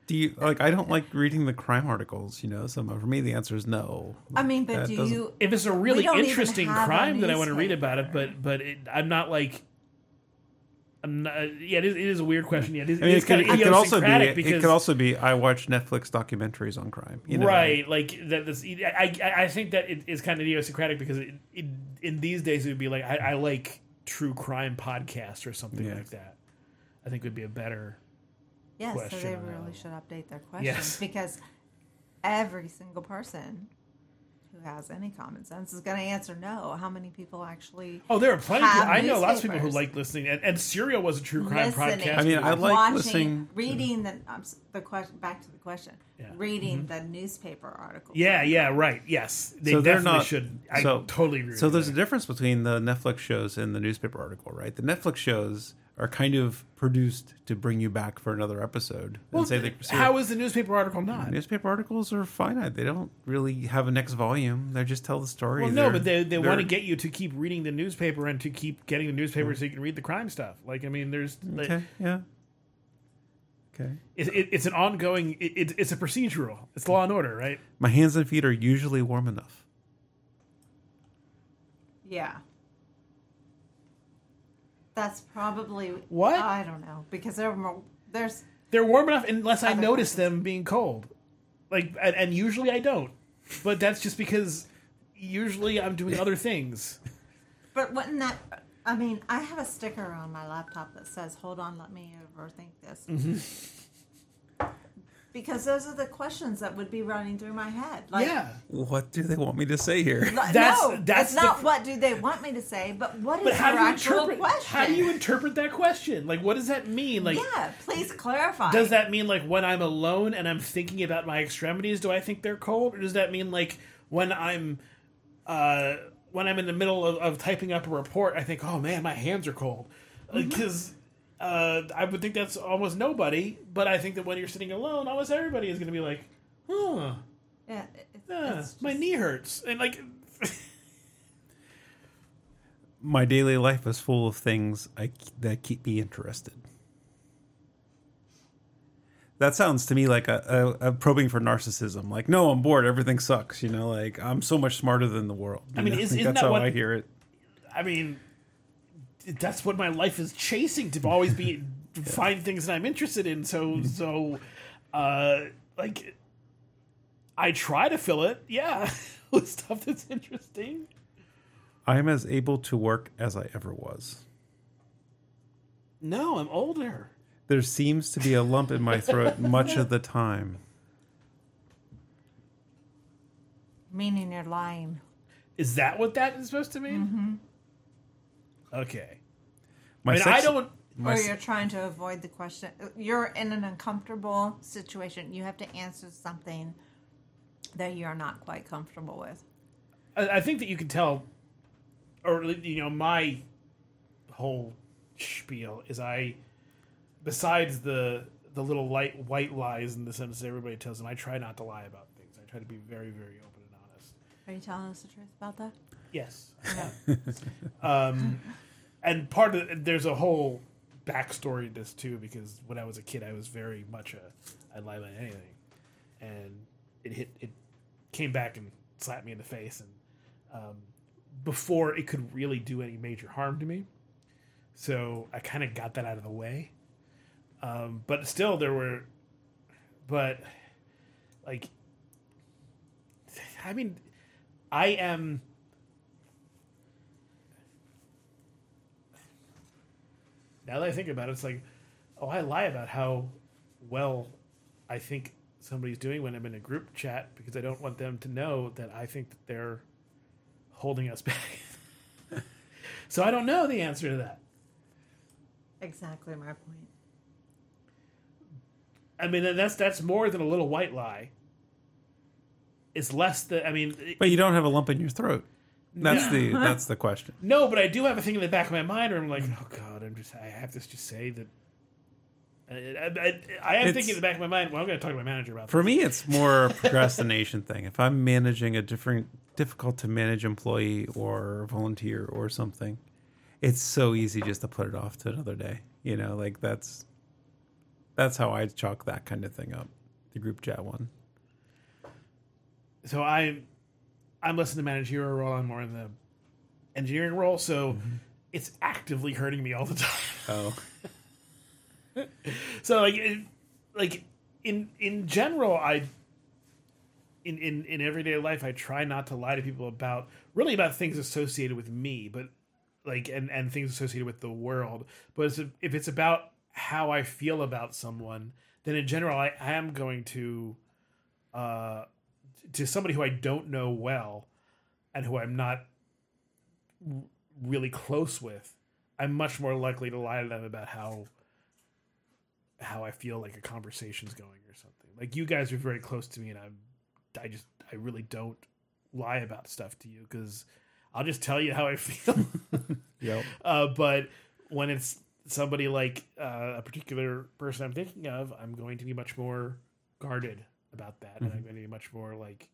Do you like? I don't like reading the crime articles. You know, so for me, the answer is no. I mean, but That do doesn't- you? If it's a really interesting crime, then I want to read about it. But but it, I'm not like I'm not- uh, yeah, it is, it is a weird question. Yeah, it is, I mean, it's it could, kind of it could also be. idiosyncratic It because could also be. I watch Netflix documentaries on crime. You know, right, like that. This, I, I I think that it is kind of idiosyncratic because it, it, in these days it would be like I, I like true crime podcasts or something Yes. like that. I think would be a better. Yes, so they really should update their questions Yes. because every single person who has any common sense is going to answer no. How many people actually? Oh, there are plenty. Of people, I know lots of people who like listening, and, and Serial was a true crime listening, podcast. I mean, I like watching, listening to- reading the um, the question. Back to the question. Reading the newspaper articles. Mm-hmm. yeah, yeah, right. Yes, they so definitely not. should. I so, totally agree. So with there's that. a difference between the Netflix shows and the newspaper article, right? The Netflix shows are kind of produced to bring you back for another episode Well, and say they. how is the newspaper article not? Newspaper articles are finite. They don't really have a next volume. They just tell the story. Well, no, They're- but they, they want to get you to keep reading the newspaper and to keep getting the newspaper so you can read the crime stuff. Like, I mean, there's like, Okay, yeah. Okay. it, it, it's an ongoing. It, it, it's a procedural. It's law and order, right? My hands and feet are usually warm enough. Yeah. That's probably What? I don't know because more, there's They're warm enough unless I notice them being cold. Like, and, and usually I don't. But that's just because usually I'm doing other things. But wouldn't that? I mean, I have a sticker on my laptop that says, "Hold on, let me overthink this." Mm-hmm. Because those are the questions that would be running through my head. Like, yeah. What do they want me to say here? That's- no, that's it's not the- what do they want me to say, but what is But how do you actual interpret? question? How do you interpret that question? Like, what does that mean? Like, yeah, please clarify. Does that mean like when I'm alone and I'm thinking about my extremities, do I think they're cold, or does that mean like when I'm uh, when I'm in the middle of, of typing up a report, I think, oh man, my hands are cold, because uh, I would think that's almost nobody. But I think that when you're sitting alone, almost everybody is going to be like, huh, Yeah, it- it's uh, just- my knee hurts, and like, [laughs] My daily life is full of things I, that keep me interested. That sounds to me like a, a, a probing for narcissism. Like, no, I'm bored. Everything sucks. You know, like I'm so much smarter than the world. I mean, know? is- think isn't that's that how what- I hear it. I mean, that's what my life is chasing to always be [laughs] find things that I'm interested in. So so, uh, like, I try to fill it, yeah, [laughs] with stuff that's interesting. I am as able to work as I ever was. No, I'm older. There seems to be a lump in my throat [laughs] much of the time. meaning you're lying. Is that what that is supposed to mean? Okay. My I mean, sex- I don't. my or you're trying to avoid the question. You're in an uncomfortable situation. You have to answer something that you're not quite comfortable with. I, I think that you can tell, or you know, my whole spiel is I, besides the the little light white lies in the sense that everybody tells them, I try not to lie about things. I try to be very very open and honest. Are you telling us the truth about that? Yes. [laughs] um, and part of there's a whole backstory to this too because when I was a kid, I was very much a I'd lie about anything, and it hit it came back and slapped me in the face, and um, before it could really do any major harm to me, so I kind of got that out of the way. Um, but still, there were, but like, I mean, I am. Now that I think about it, it's like, oh, I lie about how well I think somebody's doing when I'm in a group chat because I don't want them to know that I think that they're holding us [laughs] back. so I don't know the answer to that. Exactly my point. I mean, and that's that's more than a little white lie. It's less than I mean, But you don't have a lump in your throat. That's the [laughs] that's the question. no, but I do have a thing in the back of my mind where I'm like, oh god, I'm just I have to just say that. I, I, I am It's- thinking in the back of my mind. Well, I'm going to talk to my manager about For this. me, it's more a procrastination [laughs] thing. If I'm managing a different, difficult to manage employee or volunteer or something, it's so easy just to put it off to another day. You know, like that's that's how I chalk that kind of thing up. The group chat one. so I, I'm less in the managerial role. I'm more in the engineering role. So Mm-hmm. it's actively hurting me all the time. Oh, [laughs] so like it, like in in general i in, in in everyday life i try not to lie to people about really about things associated with me but like and and things associated with the world but it's, if it's about how i feel about someone then in general i, I am going to uh to somebody who i don't know well and who i'm not r- really close with i'm much more likely to lie to them about how how I feel like a conversation's going or something. Like you guys are very close to me, and I'm, I just, I really don't lie about stuff to you because I'll just tell you how I [laughs] feel. [laughs] Yep. Uh, but when it's somebody like uh, a particular person I'm thinking of, I'm going to be much more guarded about that, and I'm going to be much more like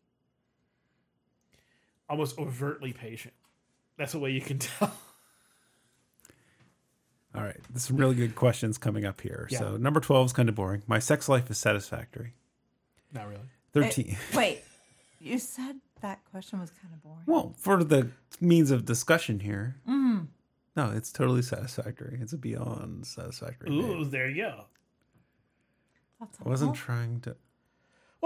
almost overtly patient. That's the way you can [laughs] tell. All right. There's some really good questions coming up here. Yeah. So number 12 is kind of boring. My sex life is satisfactory. Not really. 13. Wait, you said that question was kind of boring. well, for the means of discussion here. Mm. No, it's totally satisfactory. It's a beyond satisfactory. Ooh, name. there you go. That's I wasn't trying to.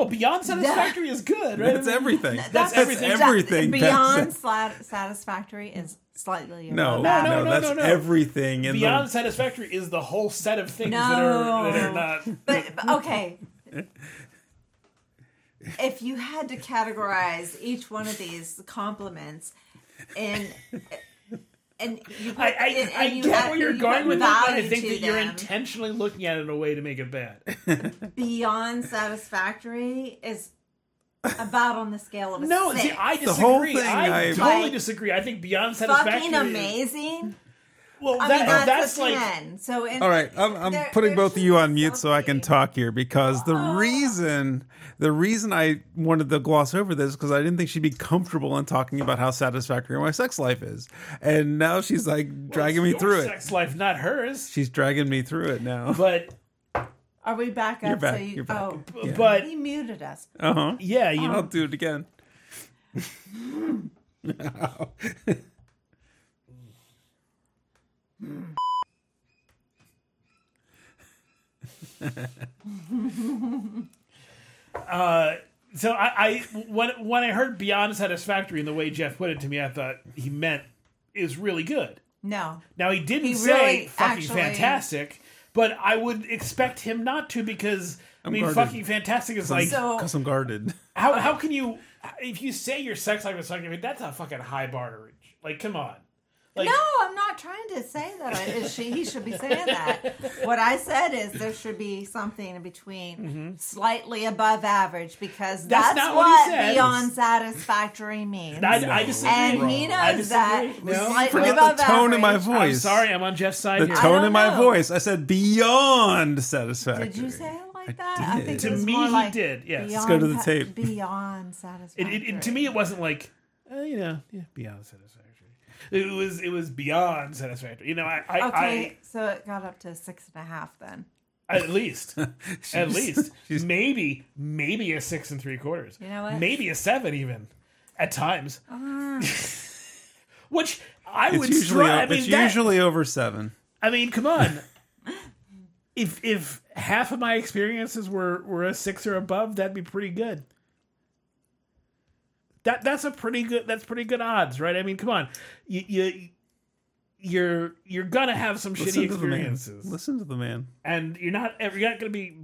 Well, beyond satisfactory is good, right? That's everything. That's That's everything. everything. Beyond That's- satisfactory is slightly No, above no, no, no, no, that's no, no. everything. In Beyond the, satisfactory is the whole set of things that are that are not. [laughs] But, but okay. if you had to categorize each one of these compliments in and you put, I, I, and, I you get had- where you're you going with that, but I think to that you're intentionally looking at it in a way to make it bad. [laughs] beyond satisfactory is about on the scale of a No, six. see, I The whole disagree. thing I I- totally Like, disagree. I think beyond satisfactory. fucking is- amazing. well, I mean, that's, that's a like ten. so in, All right, I'm, I'm there- putting both of you on mute so I can talk here because the reason the reason I wanted to gloss over this because I didn't think she'd be comfortable in talking about how satisfactory my sex life is, and now she's like dragging me your through it. Sex life, not hers. She's dragging me through it now. [laughs] But Are we back up? You're back, So you, you're back. Oh, Yeah. but he muted us. Uh huh. yeah, you I'll do it again. [laughs] [laughs] [laughs] uh, so I, I when when I heard beyond satisfactory in the way Jeff put it to me, I thought he meant is really good. No. Now he didn't He say really fucking actually- fantastic, but I would expect him not to because I I'm mean guarded. fucking fantastic is like So Because I'm guarded. how how can you if you say your sex life is fucking that's a fucking high bar to reach. Like come on. Like no, I'm not trying to say that. I, it should- he should be saying that. [laughs] What I said is there should be something in between, slightly above average, because Mm-hmm. That's that's, not what what, beyond satisfactory means. I, I disagree. and he knows that. No. Slightly Forget above the tone in my average. I'm voice. sorry, I'm on Jeff's side The here. tone in my know. voice. I said beyond satisfactory. Did you say it like I that? did. I think To it me, he like did, yes. Let's go to the tape. Beyond It, satisfactory. it, it- to me, it wasn't like uh, you know, yeah, beyond satisfactory. It was it was beyond satisfactory. You know, I, I, Okay, so it got up to six and a half then. At least [laughs] at least [laughs] she's- maybe maybe a six and three quarters. You know what? Maybe a seven even at times. Ah. [laughs] Which I It's would usually stri- I it's that- usually over seven. I mean, come on. if if half of my experiences were were a six or above, that'd be pretty good. That that's a pretty good that's pretty good odds, right? I mean, come on, you, you you're you're gonna have some Listen shitty to experiences, Listen to the man. and you're not you're not gonna be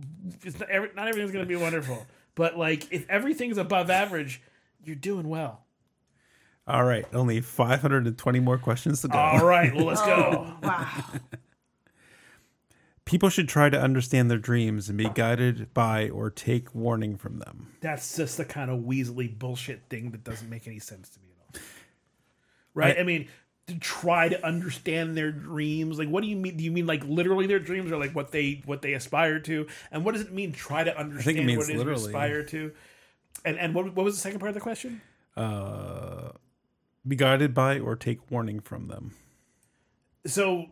it's not, every, not everything's gonna be wonderful. But like, if everything's above average, you're doing well. All right, only 520 more questions to go. All right, well, let's go. Oh, wow. [laughs] People should try to understand their dreams and be guided by or take warning from them. That's just the kind of Weasley bullshit thing that doesn't make any sense to me at all. Right? I, mean, to try to understand their dreams. Like, what do you mean? Do you mean like literally their dreams, or like what they what they aspire to? And what does it mean? Try to understand means what it is you literally. aspire to. And and what what was the second part of the question? Uh, be guided by or take warning from them. So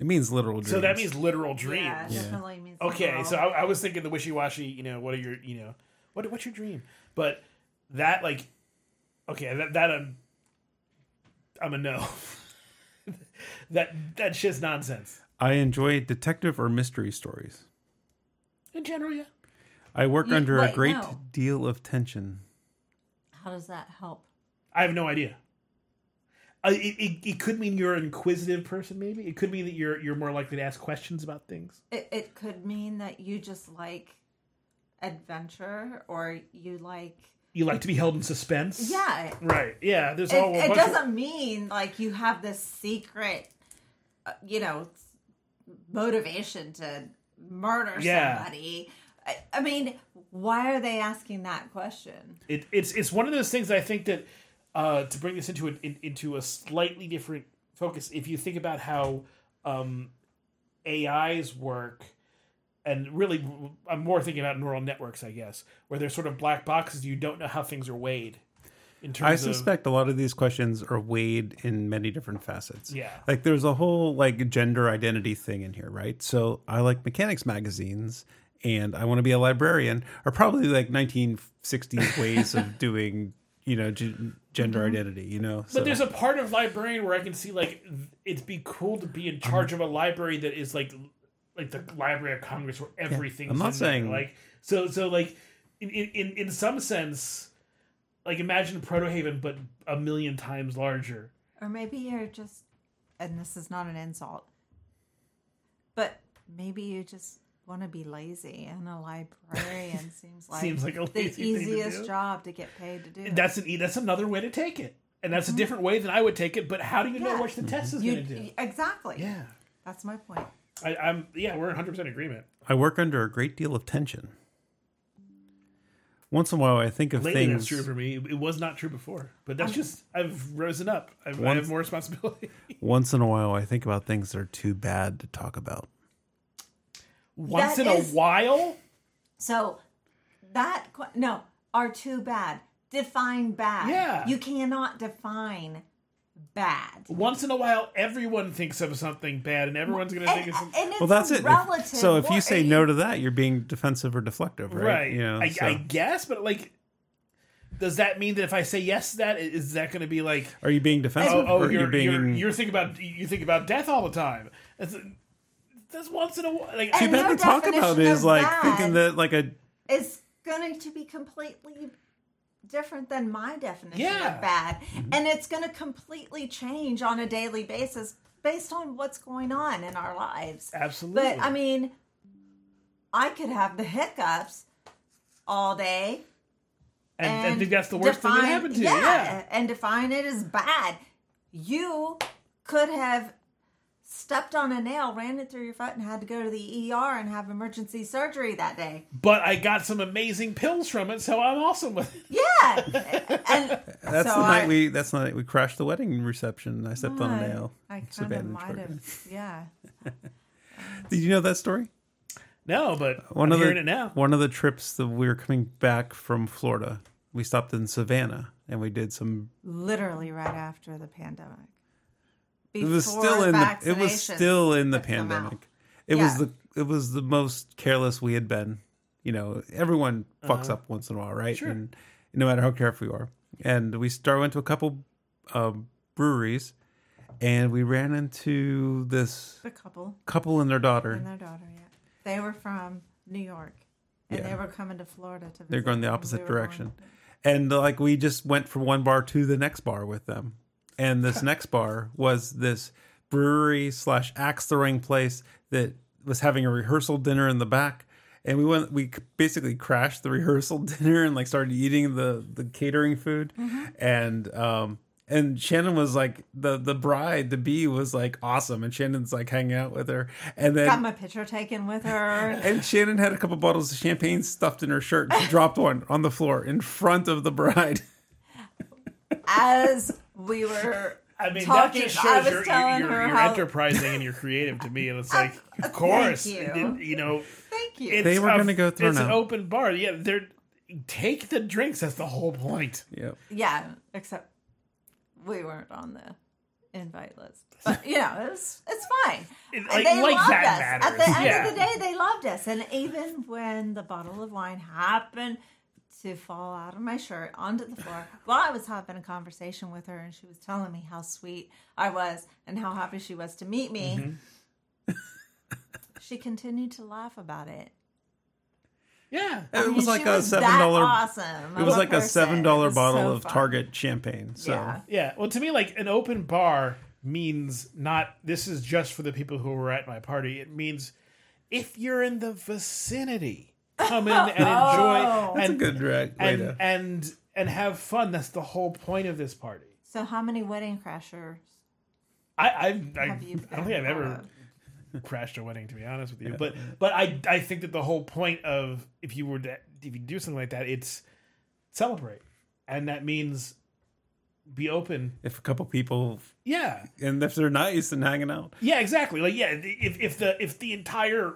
It means literal dreams. so that means literal dreams. Yeah, it definitely means Okay, literal. so I, I was thinking the wishy washy. You know, what are your you know what what's your dream? But that like okay that that I'm I'm a no. [laughs] that that shit's nonsense. I enjoy detective or mystery stories. In general, yeah. I work You- under a great no. deal of tension. How does that help? I have no idea. Uh, it, it, it could mean you're an inquisitive person, maybe. It could mean that you're you're more likely to ask questions about things. It, it could mean that you just like adventure or you like. You like to be held in suspense. Yeah. Right. Yeah. There's It, all. a it doesn't mean like you have this secret, uh, you know, motivation to murder Yeah. somebody. I, I mean, why are they asking that question? it, it's it's one of those things I think that uh, to bring this into a, in, into a slightly different focus. If you think about how um, AIs work, and really, I'm more thinking about neural networks, I guess, where they're sort of black boxes. You don't know how things are weighed. In terms I of suspect a lot of these questions are weighed in many different facets. Yeah. Like there's a whole like gender identity thing in here, right? So I like mechanics magazines and I want to be a librarian are probably like 1960s ways of [laughs] doing, you know, g- gender identity, you know. Mm-hmm. But there's a part of librarian where I can see like it'd be cool to be in charge of a library that is like like the Library of Congress where everything's I'm not in there. saying- like so so like in in in some sense like imagine Protohaven but a million times larger. Or maybe you're just, and this is not an insult, but maybe you just want to be lazy, and a librarian [laughs] seems like, Seems like a the lazy thing to easiest do. job to get paid to do. That's an e, that's another way to take it. And that's a mm-hmm. different way than I would take it, but how do you know Yeah. what the test is going to do? exactly. Yeah. That's my point. I, I'm yeah, we're 100% agreement. I work under a great deal of tension. Once in a while, I think of Lately, things. that's true for me. It was not true before, but that's um, just I've risen up. I've, I have more responsibility. [laughs] Once in a while, I think about things that are too bad to talk about. Once That in is- a while, So that no are too bad. Define bad. Yeah. You cannot define bad. once in a while, everyone thinks of something bad, and everyone's going to think And, it's and it's Well, that's a it. If- so if you say no to that, you're being defensive or deflective, right? right. You know, I, so- I guess, but like, does that mean that if I say yes to that, is that going to be like, are you being defensive oh, oh or you're, you're being? you're, you're thinking about you think about death all the time? That's, that's once in a while. Like, too And bad your to talk about definition is like bad- thinking that like a is going to be completely different than my definition Yeah. of bad. Mm-hmm. And it's going to completely change on a daily basis based on what's going on in our lives. Absolutely. But I mean, I could have the hiccups all day. and, I think that's the worst thing that define- happened to you. yeah, Yeah. and define it as bad. You could have stepped on a nail, ran it through your foot, and had to go to the ER and have emergency surgery that day. But I got some amazing pills from it, so I'm awesome with it. Yeah, [laughs] and that's so the night I- we that's the night we crashed the wedding reception. I stepped on a nail. I kind of might program. have, yeah. [laughs] Did you know that story? No, but One I'm of the hearing it now. one of the trips that we were coming back from Florida, we stopped in Savannah and we did some. Literally right after the pandemic. It was still in the. It was still in the took them out. pandemic. It was the. It was the most careless we had been. You know, everyone fucks Uh-huh. up once in a while, right? Sure. And no matter how careful you are. And we started went to a couple um, breweries, and we ran into this The couple couple and their daughter. and their daughter, yeah. They were from New York. And Yeah. they were coming to Florida to visit. They're going the and we opposite direction. going- And like we just went from one bar to the next bar with them. And this next bar was this brewery slash axe throwing place that was having a rehearsal dinner in the back. And we went we basically crashed the [laughs] rehearsal dinner and like started eating the the catering food. And um and Shannon was like the the bride, the bee was like awesome, and Shannon's like hanging out with her, and then Got my picture taken with her. [laughs] and Shannon had a couple bottles of champagne stuffed in her shirt. She dropped one on the floor in front of the bride. As we [laughs] were I mean, talking, that just I shows was you're, telling you're, her you're how. enterprising and you're [laughs] creative to me. And it's uh, like, uh, of course, you. it didn't- you know, Thank you. it's They were a- gonna go through It's an open bar. Yeah, they're take the drinks. That's the whole point. Yep. Yeah, except we weren't on the invite list. But you know, it was it's fine. It- like- they like loved that us. matters. At the end Yeah. of the day, they loved us. And even when the bottle of wine happened to fall out of my shirt onto the floor, [laughs] while I was having a conversation with her, and she was telling me how sweet I was and how happy she was to meet me. Mm-hmm. [laughs] she continued to laugh about it. Yeah. I It mean, was she like a was seven dollar. awesome It was of like a person. seven It dollar was bottle so of fun. Target champagne. So Yeah. Yeah. Well, to me, like an open bar means not this is just for the people who were at my party. It means if you're in the vicinity, come in and enjoy [laughs] Oh. that's and a good drag. way and, and and have fun. That's the whole point of this party. So, how many wedding crashers I I, I, have you? I don't think I've ever of? crashed a wedding to be honest with you. But but I I think that the whole point of if you were to if you do something like that, it's celebrate, and that means be open. if a couple people Yeah, and if they're nice and hanging out, Yeah, exactly. Like, yeah, if if the if the entire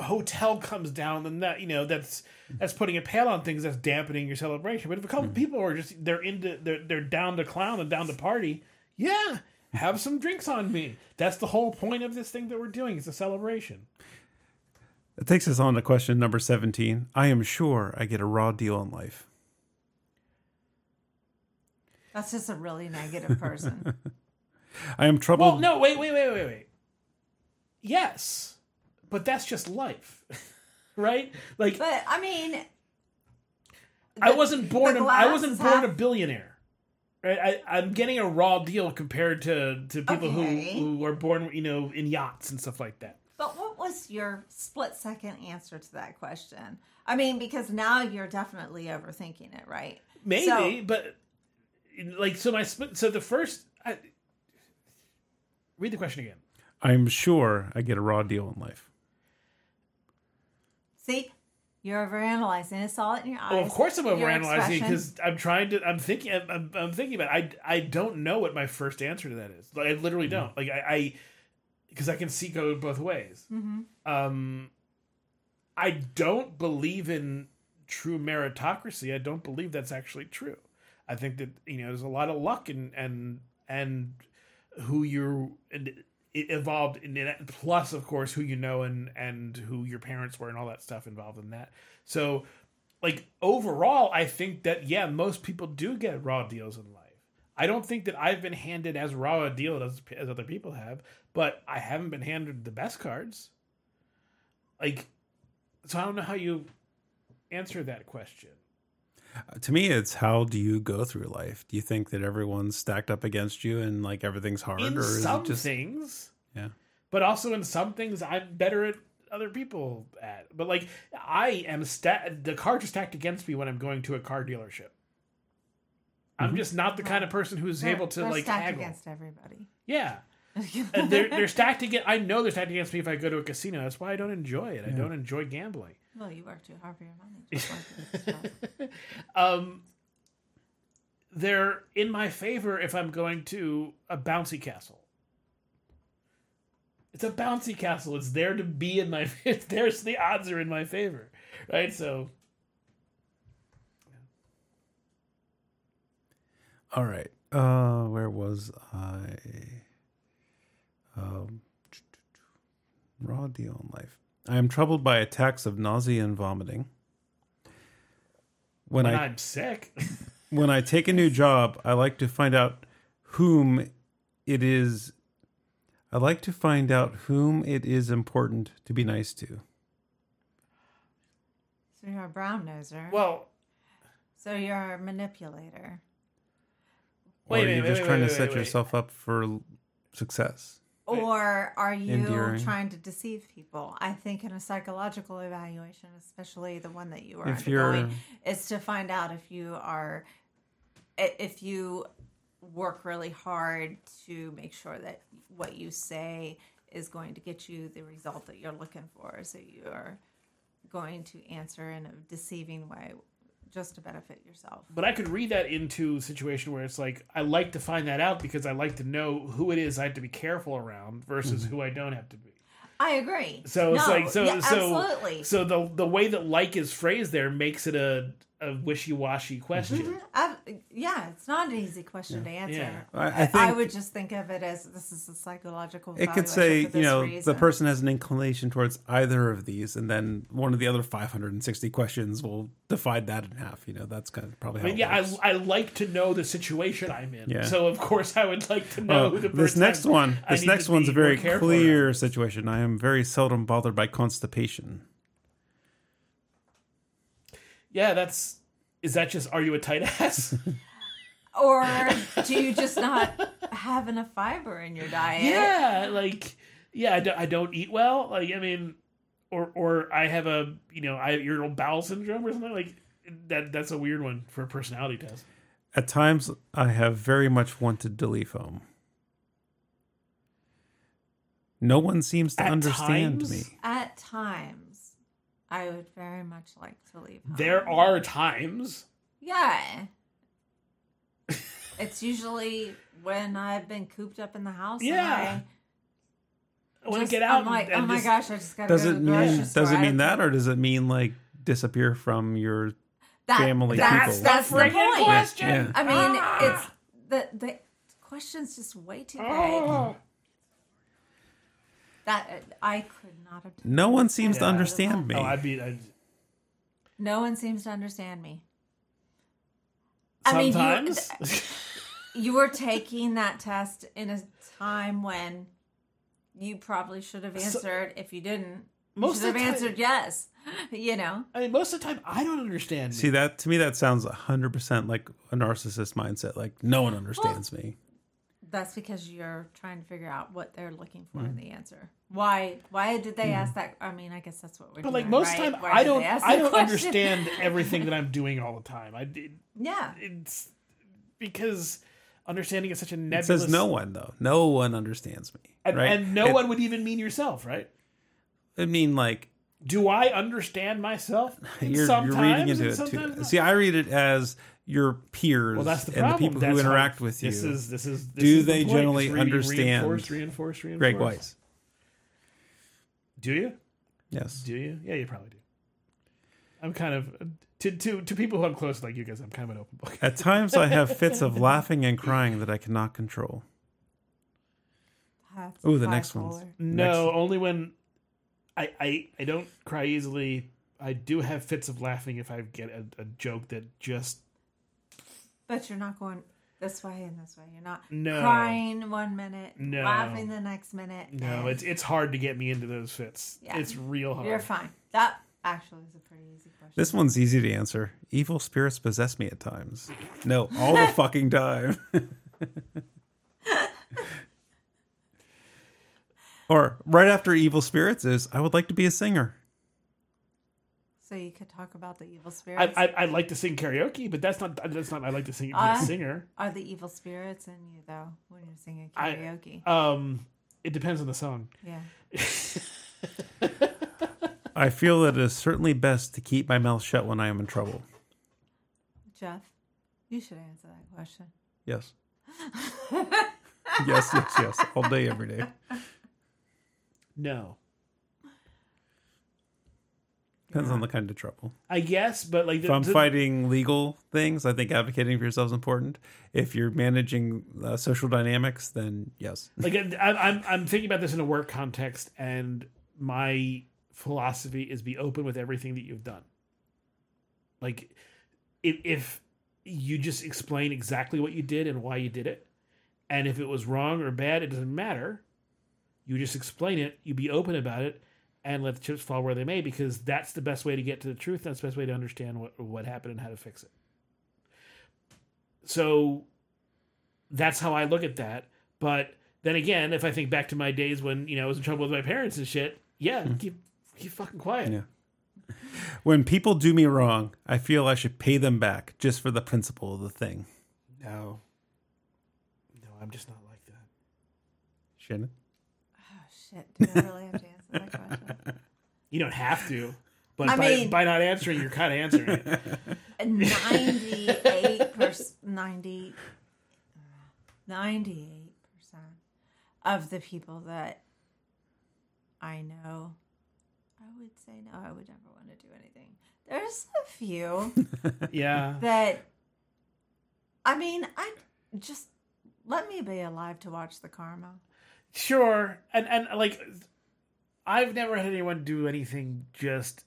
hotel comes down, then that you know that's that's putting a pale on things. That's dampening your celebration. But if a couple hmm. people are just they're into they're they're down to clown and down to party, yeah, have some drinks on me. That's the whole point of this thing that we're doing. It's a celebration. That takes us on to question number 17. I am sure I get a raw deal in life. That's just a really negative person. [laughs] I am troubled. Well, no, wait, wait, wait, wait, wait. Yes, but that's just life, [laughs] right? Like but I mean, I wasn't born. the A, I wasn't is born half- a billionaire. Right? I, I'm getting a raw deal compared to, to people Okay. who, who were born, you know, in yachts and stuff like that. But what was your split second answer to that question? I mean, because now you're definitely overthinking it, right? Maybe, So- but like, so my split. So the first, I, read the question again. I'm sure I get a raw deal in life. See, you're overanalyzing. I saw it in your eyes. Well, of course I'm overanalyzing because I'm trying to. I'm thinking. I'm, I'm, thinking about. It. I I don't know what my first answer to that is. Like, I literally don't. Like I, I because I can see go both ways. Um, I don't believe in true meritocracy. I don't believe that's actually true. I think that you know there's a lot of luck and and and who you're and it evolved in that plus of course who you know and and who your parents were and all that stuff involved in that. So like overall i think that yeah most people do get raw deals in life. I don't think that i've been handed as raw a deal as, as other people have but i haven't been handed the best cards. Like so i don't know how you answer that question Uh, to me, it's how do you go through life? Do you think that everyone's stacked up against you and like everything's hard, in or is some it just things yeah? but also in some things I'm better at other people at. But like I am sta- the cards are stacked against me when I'm going to a car dealership. I'm mm-hmm. just not the kind of person who's They're- able to they're like stacked haggle. against everybody. Yeah. [laughs] They're they're stacked against. I know they're stacked against me if I go to a casino. That's why I don't enjoy it. I don't enjoy gambling. Well, you work too hard for your money. just like this stuff. Um, they're in my favor if I'm going to a bouncy castle. It's a bouncy castle. It's there to be in my. [laughs] It's there's the odds are in my favor, right? So All right. Uh, where was I? Um, [tsk] raw deal in life. I am troubled by attacks of nausea and vomiting. When when I I'm sick, [laughs] when I take a new job, I like to find out whom it is. I like to find out whom it is important to be nice to. So you're a brown noser. well, so you're a manipulator. or Wait, are wait, you wait, just wait, trying wait, to set wait, wait. yourself up for success? Or are you Endearing. trying to deceive people? I think in a psychological evaluation, especially the one that you are If undergoing, is to find out if you are, if you work really hard to make sure that what you say is going to get you the result that you're looking for. So you're going to answer in a deceiving way just to benefit yourself. but I could read that into a situation where it's like I like to find that out because I like to know who it is I have to be careful around versus mm-hmm. who I don't have to be. I agree. So it's like so yeah, so absolutely. so the the way that like is phrased there makes it a a wishy washy question. Ab- yeah, it's not an easy question to answer. Yeah. I- I I, would just think of it as this is a psychological. It could say, for you know, reason. the person has an inclination towards either of these, and then one of the other 560 questions will divide that in half. You know, that's kind of probably I mean, it yeah, works. I, I like to know the situation I'm in. Yeah. So of course I would like to know who the this person next I'm- one, I this next one's a very clear around. situation. I am very seldom bothered by constipation. Yeah, that's. Is that just? Are you a tight ass? [laughs] or do you just not have enough fiber in your diet? yeah, like yeah, I don't, I don't eat well. Like I mean, or or I have a you know I have irritable bowel syndrome or something like that. That's a weird one for a personality test. At times, I have very much wanted to leave home. No one seems to At understand times? me. At times, I would very much like to leave. Home. There are times. Yeah. [laughs] it's usually when I've been cooped up in the house. Yeah. And I I want to get out. I'm like, and, and oh my just- gosh, I just got to Does go it to the grocery mean store. does it mean that, or does it mean like disappear from your That- family that's, people? That's the friggin' point. question. Yeah. I mean, Ah. it's the the question's just way too vague. Oh. That uh, I could not have. No one seems to understand me. Oh, I'd be. I'd, No one seems to understand me. I mean, you- sometimes. [laughs] You were taking that test in a time when you probably should have So- answered. if you didn't, you Most should of have time- answered yes. [laughs] You know, I mean, most of the time, I don't understand. Me. See that to me that sounds hundred percent like a narcissist mindset. Like no one understands me. That's because you're trying to figure out what they're looking for Mm. in the answer. Why? Why did they ask that? I mean, I guess that's what we're. But like most right? time, Why I don't. I don't question? understand [laughs] everything that I'm doing all the time. I did. yeah, It's because understanding is such a It nebulous. says no one though. No one understands me. and, right? and no It- one would even mean yourself, right? I mean, like Do I understand myself? [laughs] you're, sometimes, you're reading into it too. not. See, I read it as your peers well, that's the and the people That's who how- interact with you. This is this is. This Do is the they point. generally re- understand Reinforce, reinforce, reinforce. Greg Weiss. Do you? Yes. Do you? Yeah, you probably do. I'm kind of to to to people who I'm close like you guys. I'm kind of an open book. At times, I have fits of [laughs] laughing and crying that I cannot control. Oh, the next one's- bipolar. No, only when I, I I don't cry easily. I do have fits of laughing if I get a, a joke that just But you're not going this way and this way. You're not No. crying one minute, No. laughing the next minute. no. and It's it's hard to get me into those fits. Yeah. It's real hard. You're fine. That actually is a pretty easy question. This one's easy to answer. Evil spirits possess me at times. No, all the [laughs] fucking time. [laughs] or right after evil spirits is I would like to be a singer. So you could talk about the evil I, spirits. I I'd like to sing karaoke, but that's not that's not. I like to sing be a Uh, singer. Are the evil spirits in you though when you're singing I- karaoke? Um, it depends on the song. yeah. [laughs] I feel that it is certainly best to keep my mouth shut when I am in trouble. Jeff, you should answer that question. Yes. [laughs] yes, yes, yes. All day, every day. No, Depends on the kind of trouble. I guess, but like If I'm the- fighting legal things, I think advocating for yourself is important. If you're managing uh, social dynamics, then yes. like I, I'm I'm thinking about this in a work context, and my philosophy is be open with everything that you've done. Like, if if you just explain exactly what you did and why you did it, and if it was wrong or bad, it doesn't matter. You just explain it. You be open about it, and let the chips fall where they may, because that's the best way to get to the truth. That's the best way to understand what what happened and how to fix it. So that's how I look at that. But then again, if I think back to my days when you know I was in trouble with my parents and shit, yeah, hmm. keep keep fucking quiet. Yeah. When people do me wrong, I feel I should pay them back just for the principle of the thing. No, no, I'm just not like that. Shannon? Oh shit! Do I really have to [laughs] You don't have to, but I by, mean- by not answering, you're kind of answering it. Ninety-eight percent, 90, 98 percent of the people that I know, I would say no. I would never want to do anything. There's a few [laughs] Yeah, that I mean, I just let me be alive to watch the karma. Sure, and and like, I've never had anyone do anything just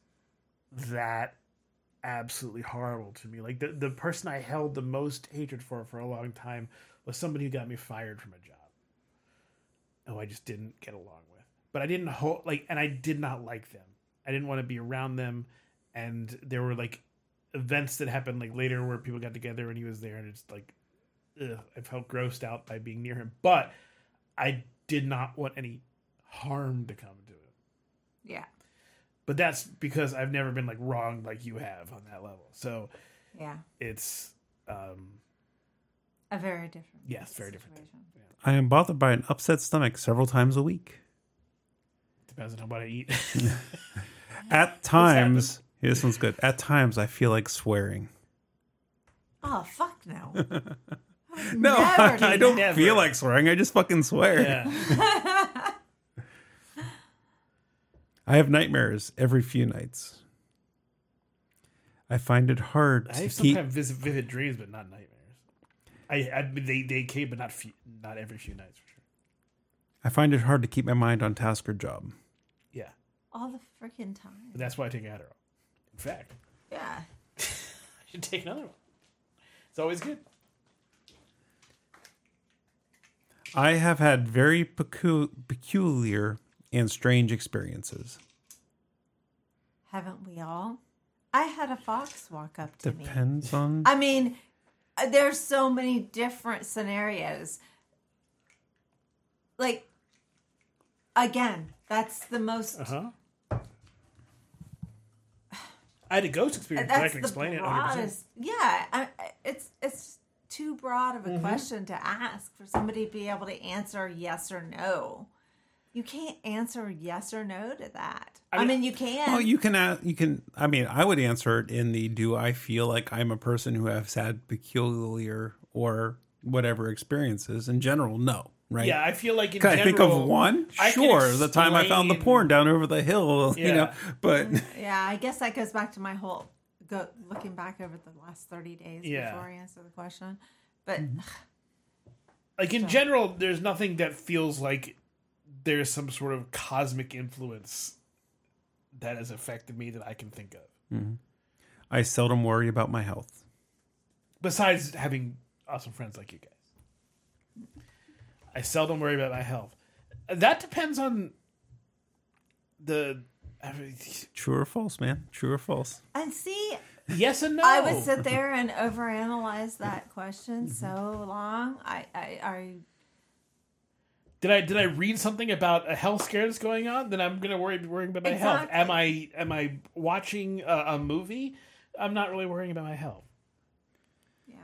that absolutely horrible to me. Like the the person I held the most hatred for for a long time was somebody who got me fired from a job. Oh, I just didn't get along with. But I didn't hold like, and I did not like them. I didn't want to be around them, and there were like events that happened like later where people got together and he was there, and it's like, ugh, I felt grossed out by being near him. But I did not want any harm to come to. Yeah. But that's because I've never been like wrong like you have on that level. So Yeah. it's um A very different. yes, very different. situation. I am bothered by an upset stomach several times a week. Depends on how what I eat. [laughs] [laughs] At times, yeah, this one's good. At times, I feel like swearing. Oh fuck no. [laughs] No, Never do I don't that. feel like swearing. I just fucking swear. yeah. I have nightmares every few nights. I find it hard I to have keep. sometimes vivid, vivid dreams, but not nightmares. I, I they they came, but not few, not every few nights for sure. I find it hard to keep my mind on task or job. Yeah, All the freaking time. but that's why I take Adderall. In fact, Yeah. [laughs] I should take another one. It's always good. I have had very pecu- peculiar and strange experiences. Haven't we all? I had a fox walk up to me. Depends on. I mean, uh, there's so many different scenarios. Like, again, that's the most. Uh huh. I had a ghost experience, but I That's can the explain it. 100%. Yeah, I, I- it's it's too broad of a Mm-hmm. question to ask for somebody to be able to answer yes or no. You can't answer yes or no to that. I, mean- mean, you can. Well, you can. a- You can. I mean, I would answer it in the: Do I feel like I'm a person who has had peculiar or whatever experiences? In general, no. Right. Yeah, I feel like in Can I think of one? I can Sure, the time I found the porn down over the hill, [laughs] you know. But mm, Yeah, I guess that goes back to my whole go looking back over the last thirty days Yeah. before I answer the question. But mm-hmm. [sighs] like in general, there's nothing that feels like there's some sort of cosmic influence that has affected me that I can think of. I seldom worry about my health. Besides having awesome friends like you guys, I seldom worry about my health. That depends on the. I mean, True or false, man? True or false? and see, yes and no. I would sit there and overanalyze that question Mm-hmm. so long. I, I, I Did I did I read something about a health scare that's going on? Then I'm gonna worry worrying about my health. Am I am I watching a, a movie? I'm not really worrying about my health. yeah.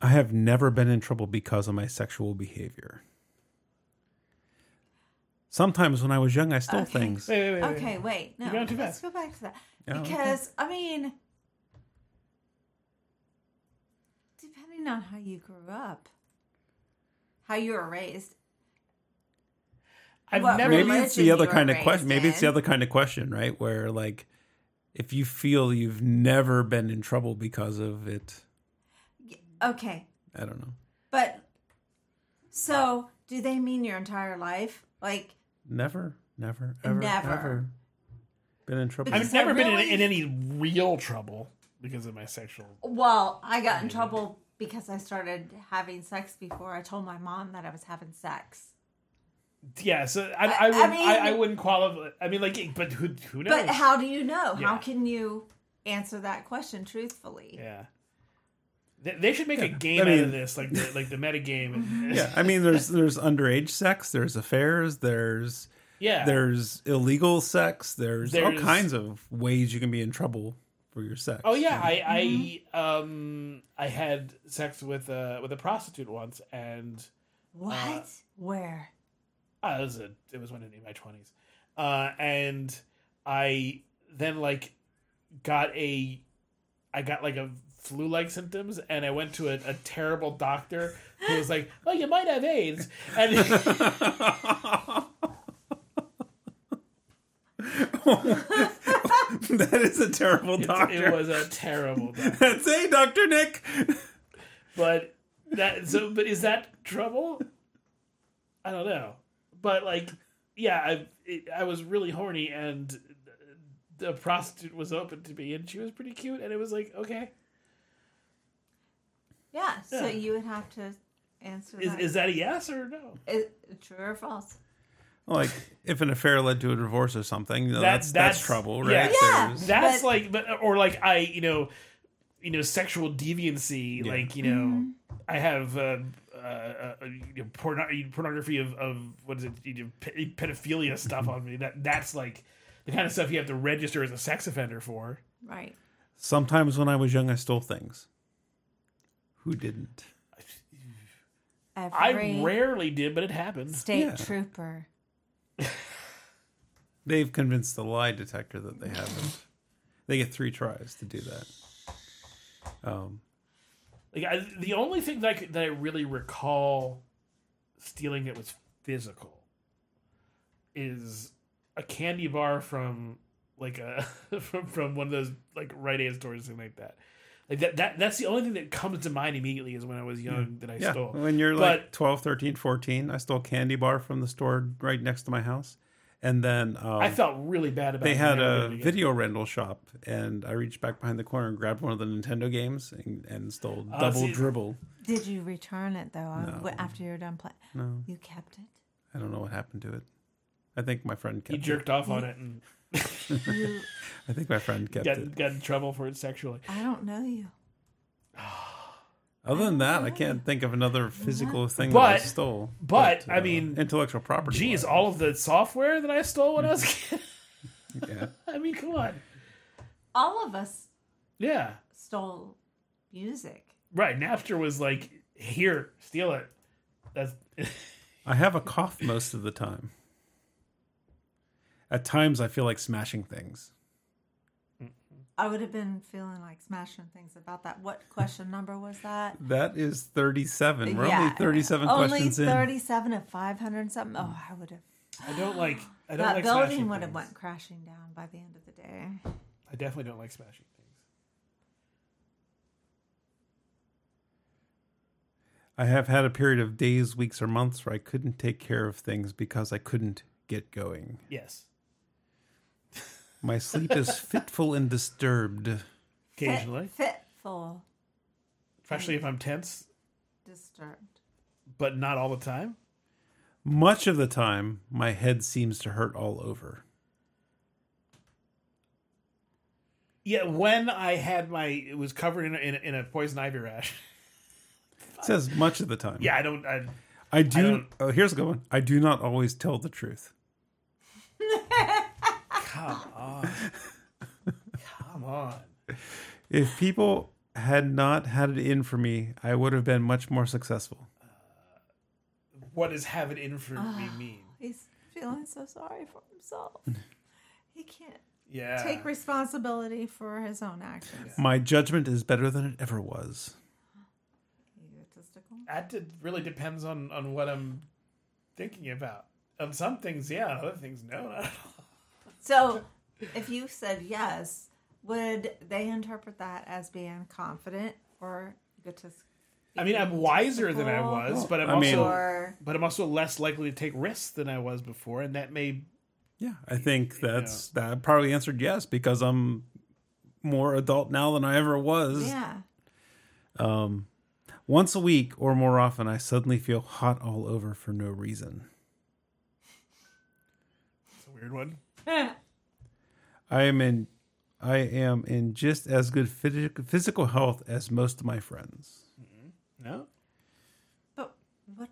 I have never been in trouble because of my sexual behavior. Sometimes when I was young, I stole Okay. things. Wait, wait, wait, wait. Okay, wait. No, You're going too let's fast. go back to that Oh, okay. because I mean, depending on how you grew up, how you were raised. I've What never. Maybe it's the other kind of question. Maybe it's the other kind of question, right? Where like, if you feel you've never been in trouble because of it, Okay, I don't know. but so do they mean your entire life? Like, Never, never, ever, Never. ever been in trouble. I've never I been in, in any real trouble because of my sexual. well, I got in trouble because I started having sex before I told my mom that I was having sex. Yeah, so I, I, I would, I, mean- I, wouldn't qualify. I mean, like, but who, who knows? But how do you know? Yeah. How can you answer that question truthfully? Yeah, they, they should make a game I out of this, like the like the meta game. [laughs] Yeah, I mean, there's there's underage sex, there's affairs, there's yeah. there's illegal sex, there's, all kinds of ways you can be in trouble for your sex. Oh yeah, I I um I had sex with a with a prostitute once, and What? Uh, Where? uh, it was a, it was when in my twenties, uh, and I then like got a I got like a flu like symptoms, and I went to a, a terrible doctor who was like, "Oh, you might have AIDS," and [laughs] [laughs] [laughs] [laughs] that is a terrible doctor. it was a terrible [laughs] doctor. That's hey, Doctor Nick. but that so but is that trouble? I don't know. But like, yeah, I it, I was really horny, and the prostitute was open to me, and she was pretty cute, and it was like, okay, Yeah, so Yeah. you would have to answer is that. is that a yes or no? Is- true or false? Like if an affair led to a divorce or something, you know, That- that's, that's that's- trouble, yeah. right? Yeah. There's- That's But- like, but or like I, you know, you know, sexual deviancy. Yeah. Like you know, I have uh, uh, uh, you know, porno- pornography of, of what is it, you know, pe- pedophilia stuff [laughs] on me. That that's like the kind of stuff you have to register as a sex offender for. Right. Sometimes when I was young, I stole things. Who didn't? Every I rarely did, but it happened. state Yeah. trooper. They've convinced the lie detector that they haven't. They get three tries to do that. Um, Like I, the only thing that I could, that I really recall stealing that was physical is a candy bar from like a [laughs] from, from one of those like Rite Aid stores or something like that. Like that, that that's the only thing that comes to mind immediately is when I was young that I yeah, stole. when you're But- like 12, 13, 14, I stole candy bar from the store right next to my house. And then um, I felt really bad about it. they it had a doing it video rental shop, and I reached back behind the corner and grabbed one of the Nintendo games and, and stole Uh, Double see- Dribble. Did you return it though No. after you were done playing? No, You kept it. I don't know what happened to it. I think my friend kept. It. He jerked it. off on it and [laughs] I think my friend kept got it. got in trouble for it sexually. I don't know you. [sighs] Other than that, I can't think of another physical thing that I stole. but, I uh, mean, intellectual property. Geez, wise. all of the software that I stole when I was a kid. [laughs] yeah. [laughs] I mean, come on. All of us Yeah. stole music. Right. Napster was like, here, steal it. That's I have a cough most of the time. At times, I feel like smashing things. I would have been feeling like smashing things about that. What question number was that? That is 37. We're only 37 only questions in. 37 of 500 something. Oh, I would have. I don't like. I don't That like building smashing would have went crashing down by the end of the day. I definitely don't like smashing things. I have had a period of days, weeks, or months where I couldn't take care of things because I couldn't get going. Yes. My sleep is [laughs] fitful and disturbed. Occasionally, fitful, especially if I'm tense, disturbed. but not all the time. Much of the time, my head seems to hurt all over. Yeah, when I had my, it was covered in a, in a, in a poison ivy rash. It says much of the time. Yeah, I don't. I, I do. don't- oh, here's a good one. I do not always tell the truth. [laughs] come [laughs] on, come on. If people had not had it in for me, I would have been much more successful. Uh, what does have it in for me ah, mean? He's feeling so sorry for himself. [laughs] He can't Yeah. take responsibility for his own actions. My judgment is better than it ever was. Egotistical. That did, really depends on on what I'm thinking about. On some things, yeah. On other things, no. Not at all. So, if you said yes, would they interpret that as being confident or egotistical? I mean, I'm wiser than I was, but I'm I mean- also Or but I'm also less likely to take risks than I was before, and that may Yeah, I think that's that probably answered yes because I'm more adult now than I ever was. yeah, Um, once a week or more often, I suddenly feel hot all over for no reason. it's a weird one. [laughs] I am in, I am in just as good physical health as most of my friends. Mm-hmm. No, but what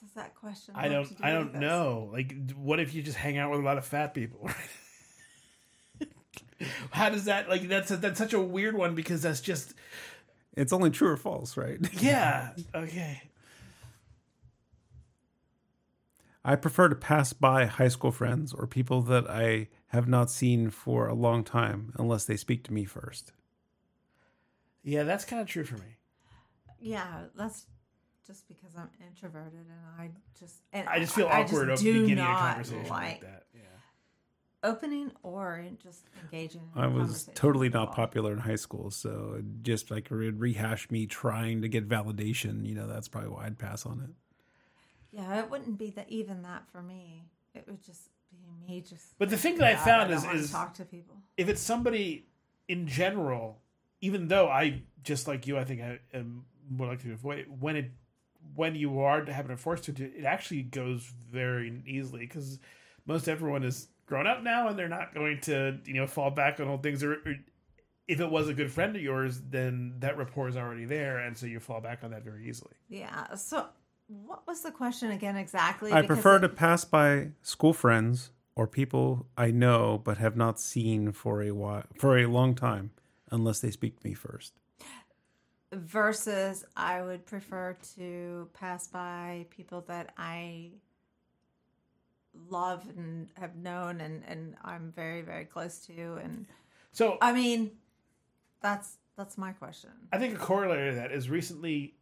does that question? I don't. do I don't know. Like, what if you just hang out with a lot of fat people? [laughs] How does that like? That's a, that's such a weird one because that's just It's only true or false, right? yeah. [laughs] Okay. I prefer to pass by high school friends or people that I have not seen for a long time unless they speak to me first. Yeah, that's kind of true for me. Yeah, that's just because I'm introverted and I just and I just feel I awkward just of do beginning a not conversation like, like that. Yeah. opening or just engaging. In I was totally not popular in high school, so it just like it would rehash me trying to get validation. You know, that's probably why I'd pass on it. Yeah, it wouldn't be that even that for me. It would just be me just. But the thing that I found is- is- talk to people. if it's somebody in general, even though I just like you, I think I am more likely to avoid it. When it when you are having to force to, do it actually goes very easily because most everyone is grown up now and they're not going to you know fall back on old things. Or, or if it was a good friend of yours, then that rapport is already there, and so you fall back on that very easily. Yeah. So, what was the question again exactly? I Because prefer it- to pass by school friends or people I know but have not seen for a while for a long time, unless they speak to me first. versus I would prefer to pass by people that I love and have known and and I'm very very close to and So I mean that's that's my question. I think a corollary to that is recently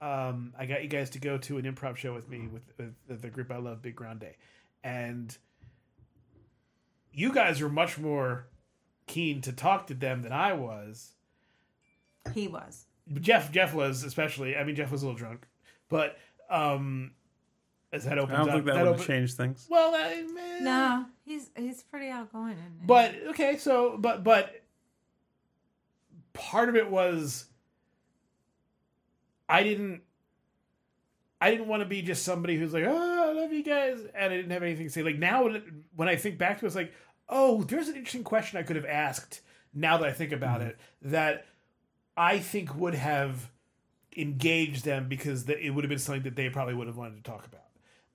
um, I got you guys to go to an improv show with me with, with the group I love, Big Ground Day, and you guys were much more keen to talk to them than I was. He was. Jeff Jeff was especially. I mean, Jeff was a little drunk, but um, as that opens I don't up, think that, that would open- change things. Well, I, man, No, he's he's pretty outgoing. And, But okay, so but but part of it was I didn't I didn't want to be just somebody who's like, oh, I love you guys, and I didn't have anything to say. Like now, when, I think back to it, it's like, oh, there's an interesting question I could have asked. Now that I think about it, that I think would have engaged them because it would have been something that they probably would have wanted to talk about.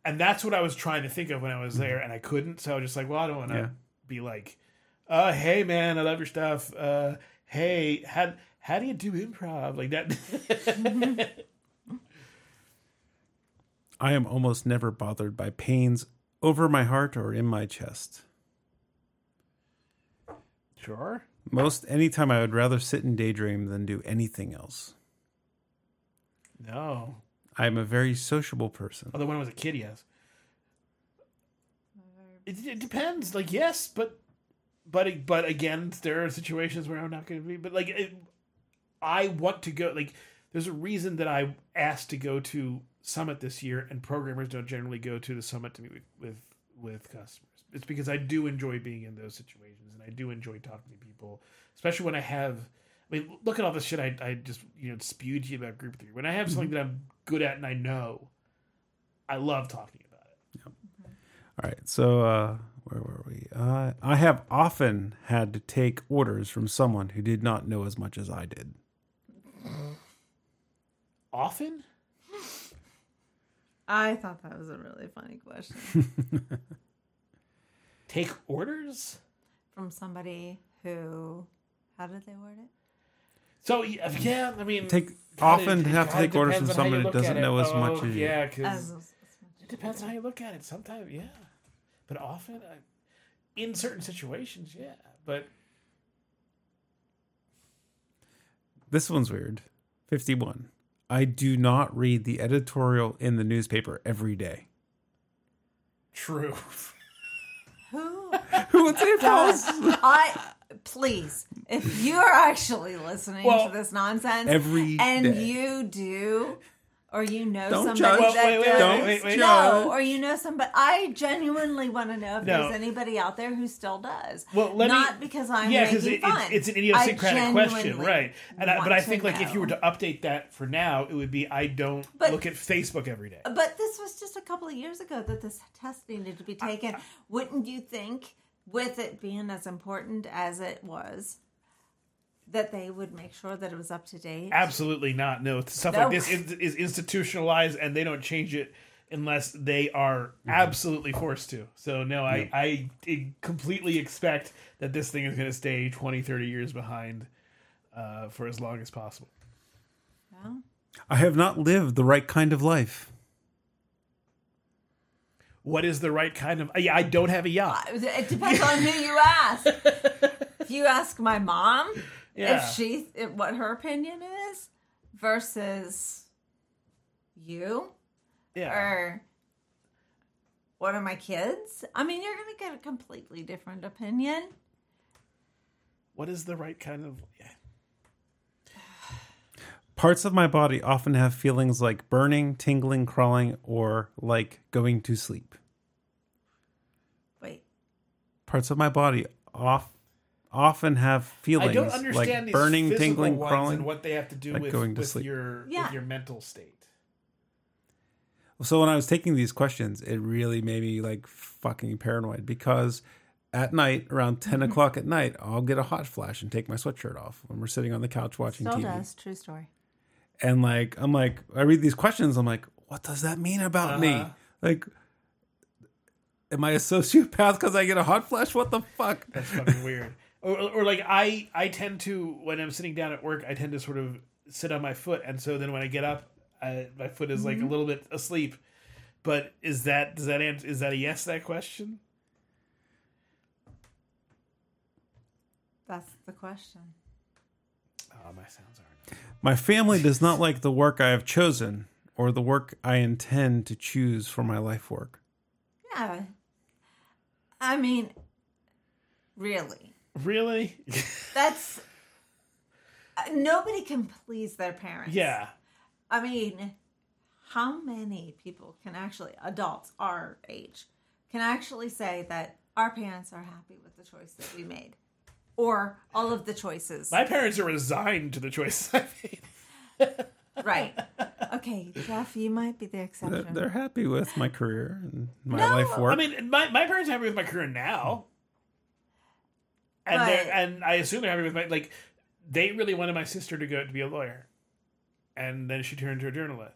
And that's what I was trying to think of when I was there, and I couldn't. So I was just like, well, I don't want to Yeah. be like, uh, hey man, I love your stuff. Uh, hey, how how do you do improv like that? [laughs] I am almost never bothered by pains over my heart or in my chest. sure. Most any time I would rather sit and daydream than do anything else. No. I am a very sociable person. Although when I was a kid, yes. It, it depends. Like yes, but but but again, there are situations where I'm not going to be. But like, it, I want to go. Like, there's a reason that I asked to go to Summit this year, and programmers don't generally go to the Summit to meet with with, with customers. It's because I do enjoy being in those situations, and I do enjoy talking to people, especially when I have. I mean, look at all this shit I, I just you know spewed to you about group theory. When I have something that I'm good at and I know, I love talking about it. All right, so uh, where were we? Uh, I have often had to take orders from someone who did not know as much as I did. Often, I thought that was a really funny question [laughs] take orders. from somebody who. How did they word it? So yeah, I mean, Take often it- it have to take orders from depends on how you somebody who doesn't know as Oh, much as you. Yeah, because it depends on how you look at it. Sometimes, yeah, but often, I, in certain situations, yeah. But This one's weird. 51. I do not read the editorial in the newspaper every day. true. Who [laughs] Who would say does? false? I please, if you are actually listening Well, to this nonsense every and day. you do, or you know Don't somebody judge. That wait, wait, does, Don't wait, wait, no, judge. or you know somebody. I genuinely want to know if No. there's anybody out there who still does. Well, let me- not because I'm yeah, because because making it, fun. it's, it's an I idiosyncratic question, genuinely right? And I, but I to think like if you were know. to update that for now, it would be I don't But- look at Facebook every day. But this was just a couple of years ago that this test needed to be taken. Wouldn't you think, with it being as important as it was, that they would make sure that it was up to date? Absolutely not. No, stuff No. like this is, is institutionalized, and they don't change it unless they are absolutely forced to. So no, I, I I completely expect that this thing is going to stay 20, 30 years behind uh, for as long as possible. Well, I have not lived the right kind of life. What is the right kind of? Yeah, I don't have a yacht. it depends on who you ask. [laughs] if you ask my mom, Yeah. if she, if, what her opinion is, versus you, Yeah, or what are my kids? I mean, you're going to get a completely different opinion. What is the right kind of? Yeah. [sighs] Parts of my body often have feelings like burning, tingling, crawling, or like going to sleep. Wait, Parts of my body off often have feelings I don't understand like these burning, tingling, ones crawling. and what they have to do like with, going to with sleep. your Yeah. with your mental state. So when I was taking these questions, it really made me like fucking paranoid because at night, around 10 Mm-hmm. o'clock at night, I'll get a hot flash and take my sweatshirt off when we're sitting on the couch watching still TV. does. True story. And like, I'm like, I read these questions, I'm like, what does that mean about me? Uh-huh. Like, am I a sociopath because I get a hot flash? What the fuck? That's fucking weird. Or, or like I, I tend to when I'm sitting down at work, I tend to sort of sit on my foot, and so then when I get up, I, my foot is like a mm-hmm. little bit asleep. But is that does that answer, is that a yes to that question? That's the question. Oh, my sounds aren't. My family does not like the work I have chosen or the work I intend to choose for my life work. Yeah. I mean, really. Really? That's. uh, Nobody can please their parents. yeah. I mean, how many people can actually, adults our age, can actually say that our parents are happy with the choice that we made? Or all of the choices. My parents are resigned to the choices I made. [laughs] Right. Okay, Jeff, you might be the They're, exception. they're happy with my career and my No, life work. I mean, my, my parents are happy with my career now, and But- they're and I assume they're happy with my like. They really wanted my sister to go to be a lawyer, and then she turned to a journalist.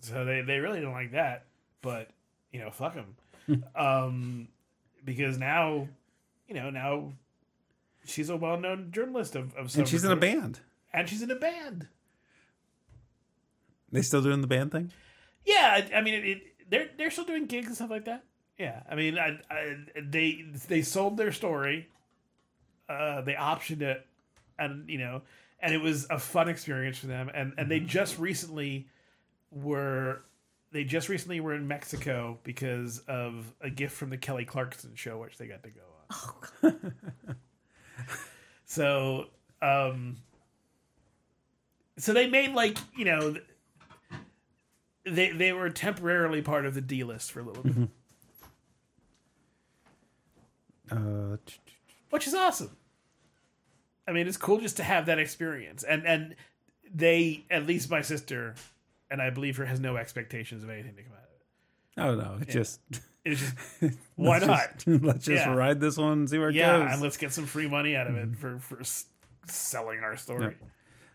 So they they really don't like that, but you know, fuck them, [laughs] um, because now, you know, now she's a well known journalist of of some and she's in a band. and she's in a band. They still doing the band thing? Yeah, I, I mean, it, it, they're they're still doing gigs and stuff like that. Yeah, I mean, I, I, they they sold their story, uh, they optioned it, and you know, and it was a fun experience for them. And and they just recently were they just recently were in Mexico because of a gift from the Kelly Clarkson show, which they got to go on. [laughs] so, um, so they made like you know they they were temporarily part of the D list for a little bit, Uh, t- t- which is awesome. I mean, it's cool just to have that experience, and and they at least my sister, and I believe her has no expectations of anything to come out of it. I don't know. It just [laughs] It's just why let's not? just- [laughs] let's just Yeah. ride this one and see where it yeah, goes. Yeah, and let's get some free money out of it mm-hmm. for for s- selling our story.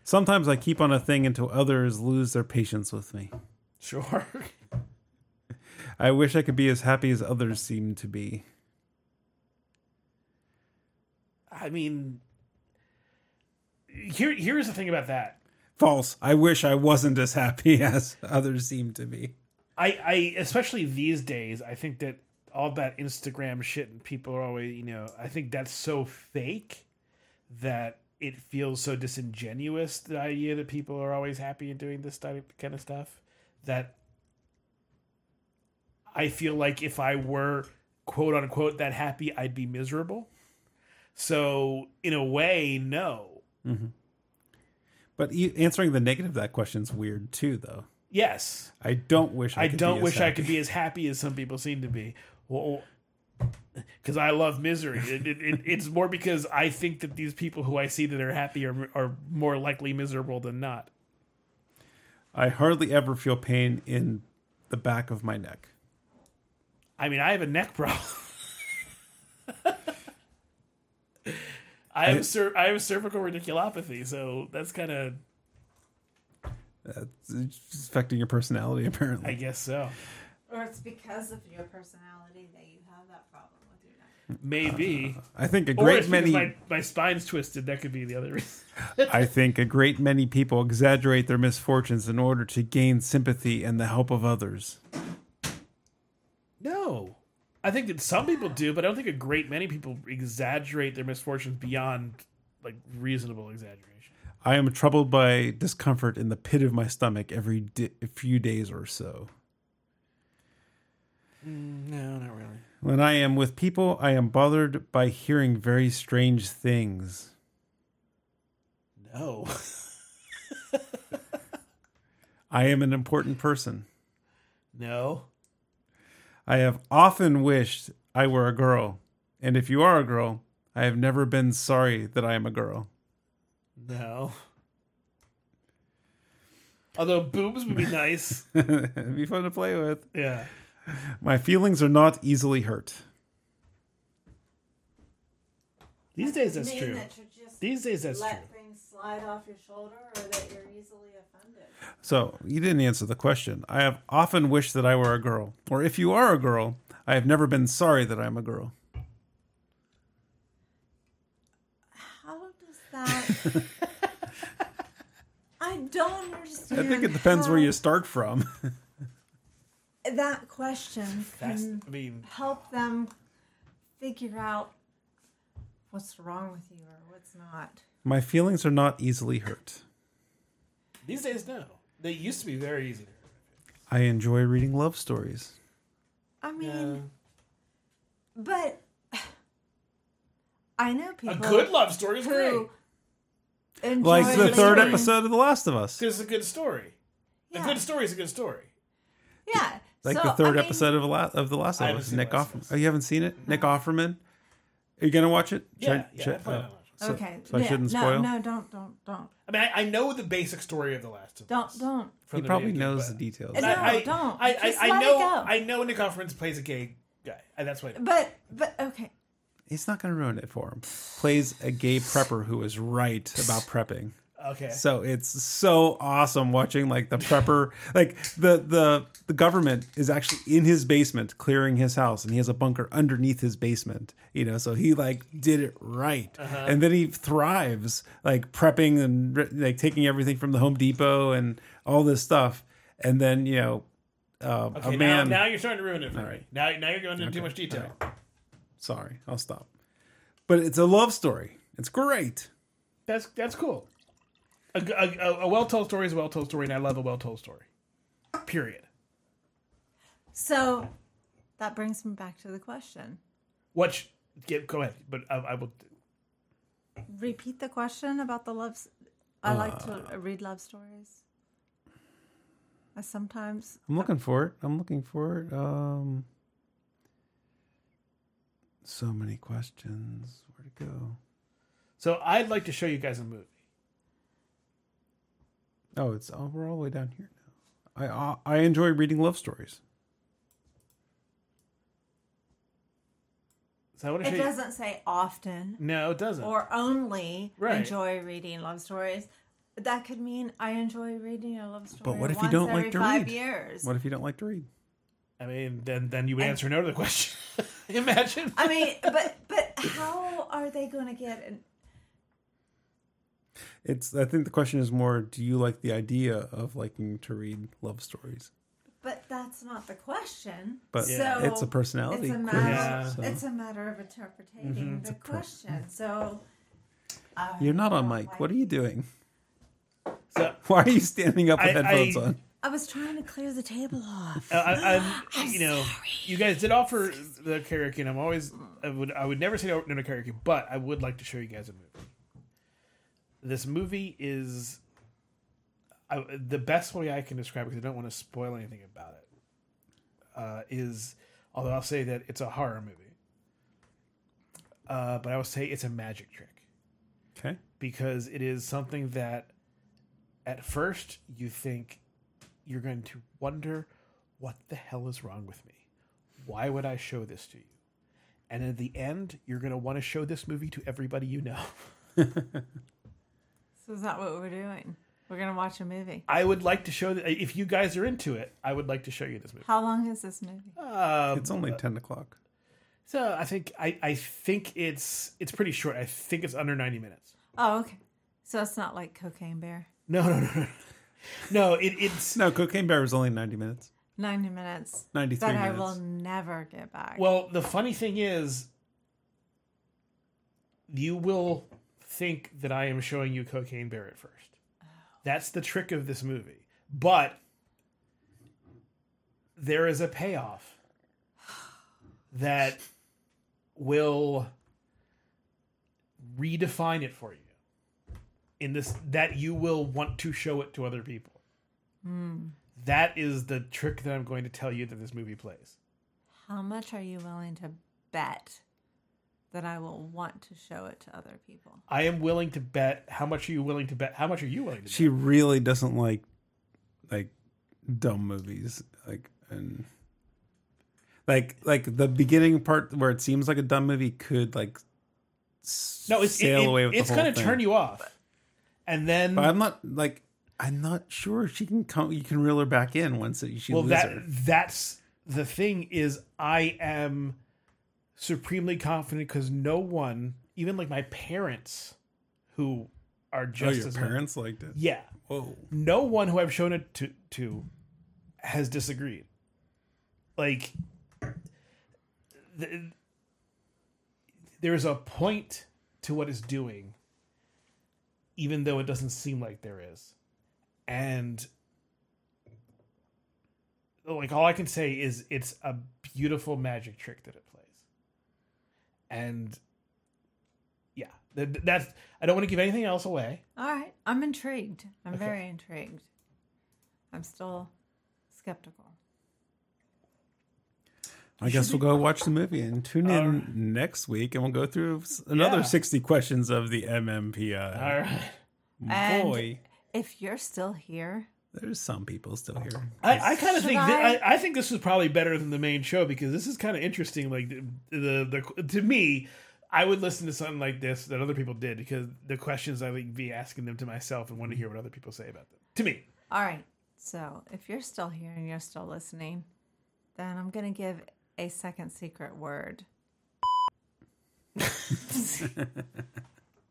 Sometimes I keep on a thing until others lose their patience with me. Sure. [laughs] I wish I could be as happy as others seem to be. I mean, here here's the thing about that. False. I wish I wasn't as happy [laughs] as others seem to be. I, I especially these days, I think that all that Instagram shit and people are always, you know, I think that's so fake that it feels so disingenuous. The idea that people are always happy and doing this type kind of stuff that I feel like if I were quote unquote that happy, I'd be miserable. So in a way, no. Mm-hmm. But e- answering the negative of that question is weird too, though. Yes, I don't wish I, I could don't be as wish I could be as happy as some people seem to be. Well, because I love misery. It, it, it, it's more because I think that these people who I see that are happy are, are more likely miserable than not. I hardly ever feel pain in the back of my neck. I mean, I have a neck problem. [laughs] I have cer- I have cervical radiculopathy, so that's kind of That's affecting your personality, apparently. I guess so. or it's because of your personality that you have that problem with your neck. Maybe. Uh, I think a great it's many. my, my spine's twisted. That could be the other reason. [laughs] I think a great many people exaggerate their misfortunes in order to gain sympathy and the help of others. No. I think that some people do, but I don't think a great many people exaggerate their misfortunes beyond like reasonable exaggeration. I am troubled by discomfort in the pit of my stomach every di- few days or so. Mm, no, not really. When I am with people, I am bothered by hearing very strange things. No. [laughs] I am an important person. No. I have often wished I were a girl. And if you are a girl, I have never been sorry that I am a girl. No. Although boobs would be nice. [laughs] It'd be fun to play with. Yeah. My feelings are not easily hurt. These days that's true. that you're just These days that's true. Let things slide off your shoulder or that you're easily offended. So you didn't answer the question. I have often wished that I were a girl. Or if you are a girl, I have never been sorry that I'm a girl. How does that? [laughs] I don't understand. I think it depends where you start from. That question can I mean, help them figure out what's wrong with you or what's not. My feelings are not easily hurt. these days, no. They used to be very easy. I enjoy reading love stories. I mean, Yeah. but I know people. A good love story is great. who enjoy Like the third reading- episode of The Last of Us. Because it's a good story. Yeah. A good story is a good story. Yeah, Like so, the third I mean, episode of, La- of The Last I of haven't Us. seen Nick Last of Offerman. Us. Oh, you haven't seen it? Nick Offerman? Are you going to watch it? Yeah, Should- yeah, should- I plan on oh. watching So- Okay, So I yeah, shouldn't no, spoil? No, don't, don't, don't, I mean, I, I know the basic story of The Last of don't, Us. don't. from He probably game, knows the details. No, I, don't. I, I, Just I let it know. go. I know Nick Offerman plays a gay guy, and that's what. But, but okay. He's not going to ruin it for him. Plays a gay prepper who is right about prepping. Okay. So it's so awesome watching like the prepper, [laughs] like the the the government is actually in his basement clearing his house, and he has a bunker underneath his basement. You know, so he like did it right, Uh-huh. and then he thrives like prepping and like taking everything from the Home Depot and all this stuff, and then you know, uh, Okay, a man. now, now you're starting to ruin it for All me. Now, now you're going into too much detail. Sorry, I'll stop. But it's a love story. It's great. That's that's cool. A, a, a well told story is a well told story, and I love a well told story. Period. So that brings me back to the question. What? sh- Get, go ahead, but I, I will. Repeat the question about the loves. I like Uh. to read love stories. I sometimes. I'm looking for it. I'm looking for it. Um, so many questions. Where to go? So I'd like to show you guys a movie. Oh, it's oh, we're all the way down here now. I uh, I enjoy reading love stories. So I want to It show doesn't say often No, it doesn't. or only Right. enjoy reading love stories. That could mean I enjoy reading a love story. But what if you don't like to read? years. What if you don't like to read? I mean, then then you would answer no to the question. [laughs] Imagine. I mean, but but how are they going to get an? It's. I think the question is more: Do you like the idea of liking to read love stories? But that's not the question. But so it's a personality It's a matter. Yeah. so- It's a matter of interpreting the question. So I You're not on mic. like- What are you doing? So [laughs] Why are you standing up with I- headphones I- on? I was trying to clear the table off. uh, I, I'm, [gasps] you know, you guys did offer the karaoke, and I'm always, I would, I would never say no to karaoke, but I would like to show you guys a movie. This movie is I, the best way I can describe it because I don't want to spoil anything about it. Uh, is although I'll say that it's a horror movie, uh, but I will say it's a magic trick. Okay. because it is something that at first you think you're going to wonder what the hell is wrong with me? Why would I show this to you? And at the end, you're going to want to show this movie to everybody you know. [laughs] So is that what we're doing? We're gonna watch a movie. I would like to show that if you guys are into it, I would like to show you this movie. How long is this movie? Um, It's only ten o'clock. so I think I, I think it's it's pretty short. I think it's under 90 minutes. Oh, okay. So it's not like Cocaine Bear. No, no, no, no. No, it, it's No, Cocaine Bear was only ninety minutes. Ninety minutes. 93 that I minutes. will never get back. Well, the funny thing is, you will think that I am showing you Cocaine Bear at first. That's the trick of this movie. But there is a payoff that will redefine it for you in this that you will want to show it to other people. That is the trick that I'm going to tell you that this movie plays. How much are you willing to bet that I will want to show it to other people? I am willing to bet. How much are you willing to bet? How much are you willing to She really doesn't like like dumb movies, like and like like the beginning part where it seems like a dumb movie could like? No, it's sail it, away with it's going to turn you off, and then But I'm not like I'm not sure she can come. You can reel her back in once you she well that her. that's the thing is I am supremely confident because no one, even like my parents, who are Oh, just your as parents liked it. yeah, Whoa. no one who I've shown it to to has disagreed. Like the, there is a point to what it's doing, even though it doesn't seem like there is, and like all I can say is it's a beautiful magic trick that it and yeah, that's I don't want to give anything else away. All right. I'm intrigued. I'm Okay. very intrigued. I'm still skeptical. I guess we'll go watch the movie and tune in Alright. next week, and we'll go through another Yeah. sixty questions of the MMPI. All right. And Boy, if you're still here, there's some people still here. I, I kind of think I- thi- I, I think this is probably better than the main show because this is kind of interesting. Like the, the the to me, I would listen to something like this that other people did because the questions I would be asking them to myself and want to hear what other people say about them. To me, all right. So if you're still here and you're still listening, then I'm going to give a second secret word. [laughs] [laughs]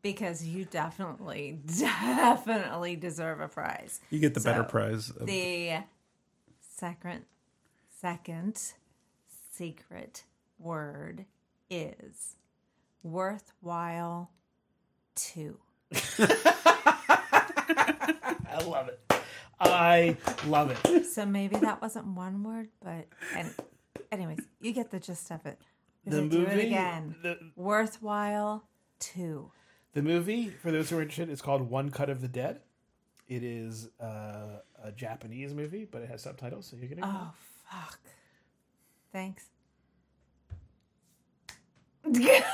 because you definitely, [laughs] definitely deserve a prize. You get the better prize. Of, The second second secret word is worthwhile two. [laughs] I love it. I love it. So maybe that wasn't one word, but and anyways, you get the gist of it. The gonna do it movie- again. the- worthwhile two. The movie, for those who are interested, is called One Cut of the Dead. It is uh, a Japanese movie, but it has subtitles, so you're gonna. Oh fuck. Thanks. [laughs]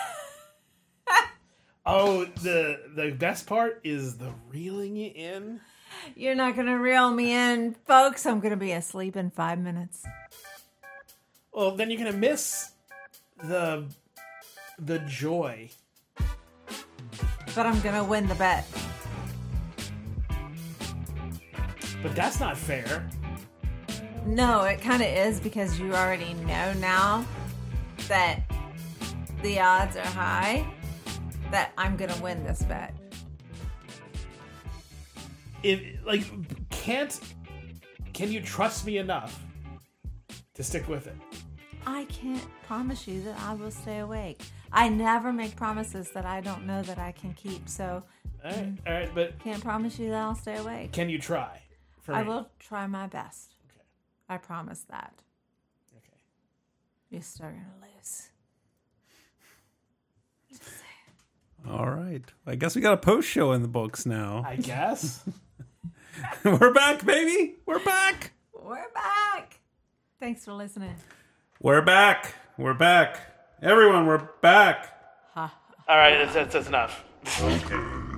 Oh, the the best part is the reeling you in. You're not gonna reel me in, folks. I'm gonna be asleep in five minutes. Well, then you're gonna miss the the joy. But I'm gonna win the bet. But that's not fair. No, it kind of is because you already know now that the odds are high that I'm gonna win this bet. If like can't can you trust me enough to stick with it? I can't promise you that I will stay awake. I never make promises that I don't know that I can keep, so All right, mm. all right, but can't promise you that I'll stay awake. can you try? For I me? will try my best. Okay. I promise that. Okay. You're still gonna lose. all right. I guess we got a post show in the books now. I guess. [laughs] We're back, baby. We're back. We're back. Thanks for listening. We're back. We're back. Everyone, we're back. all right, that's, that's, that's enough. Okay.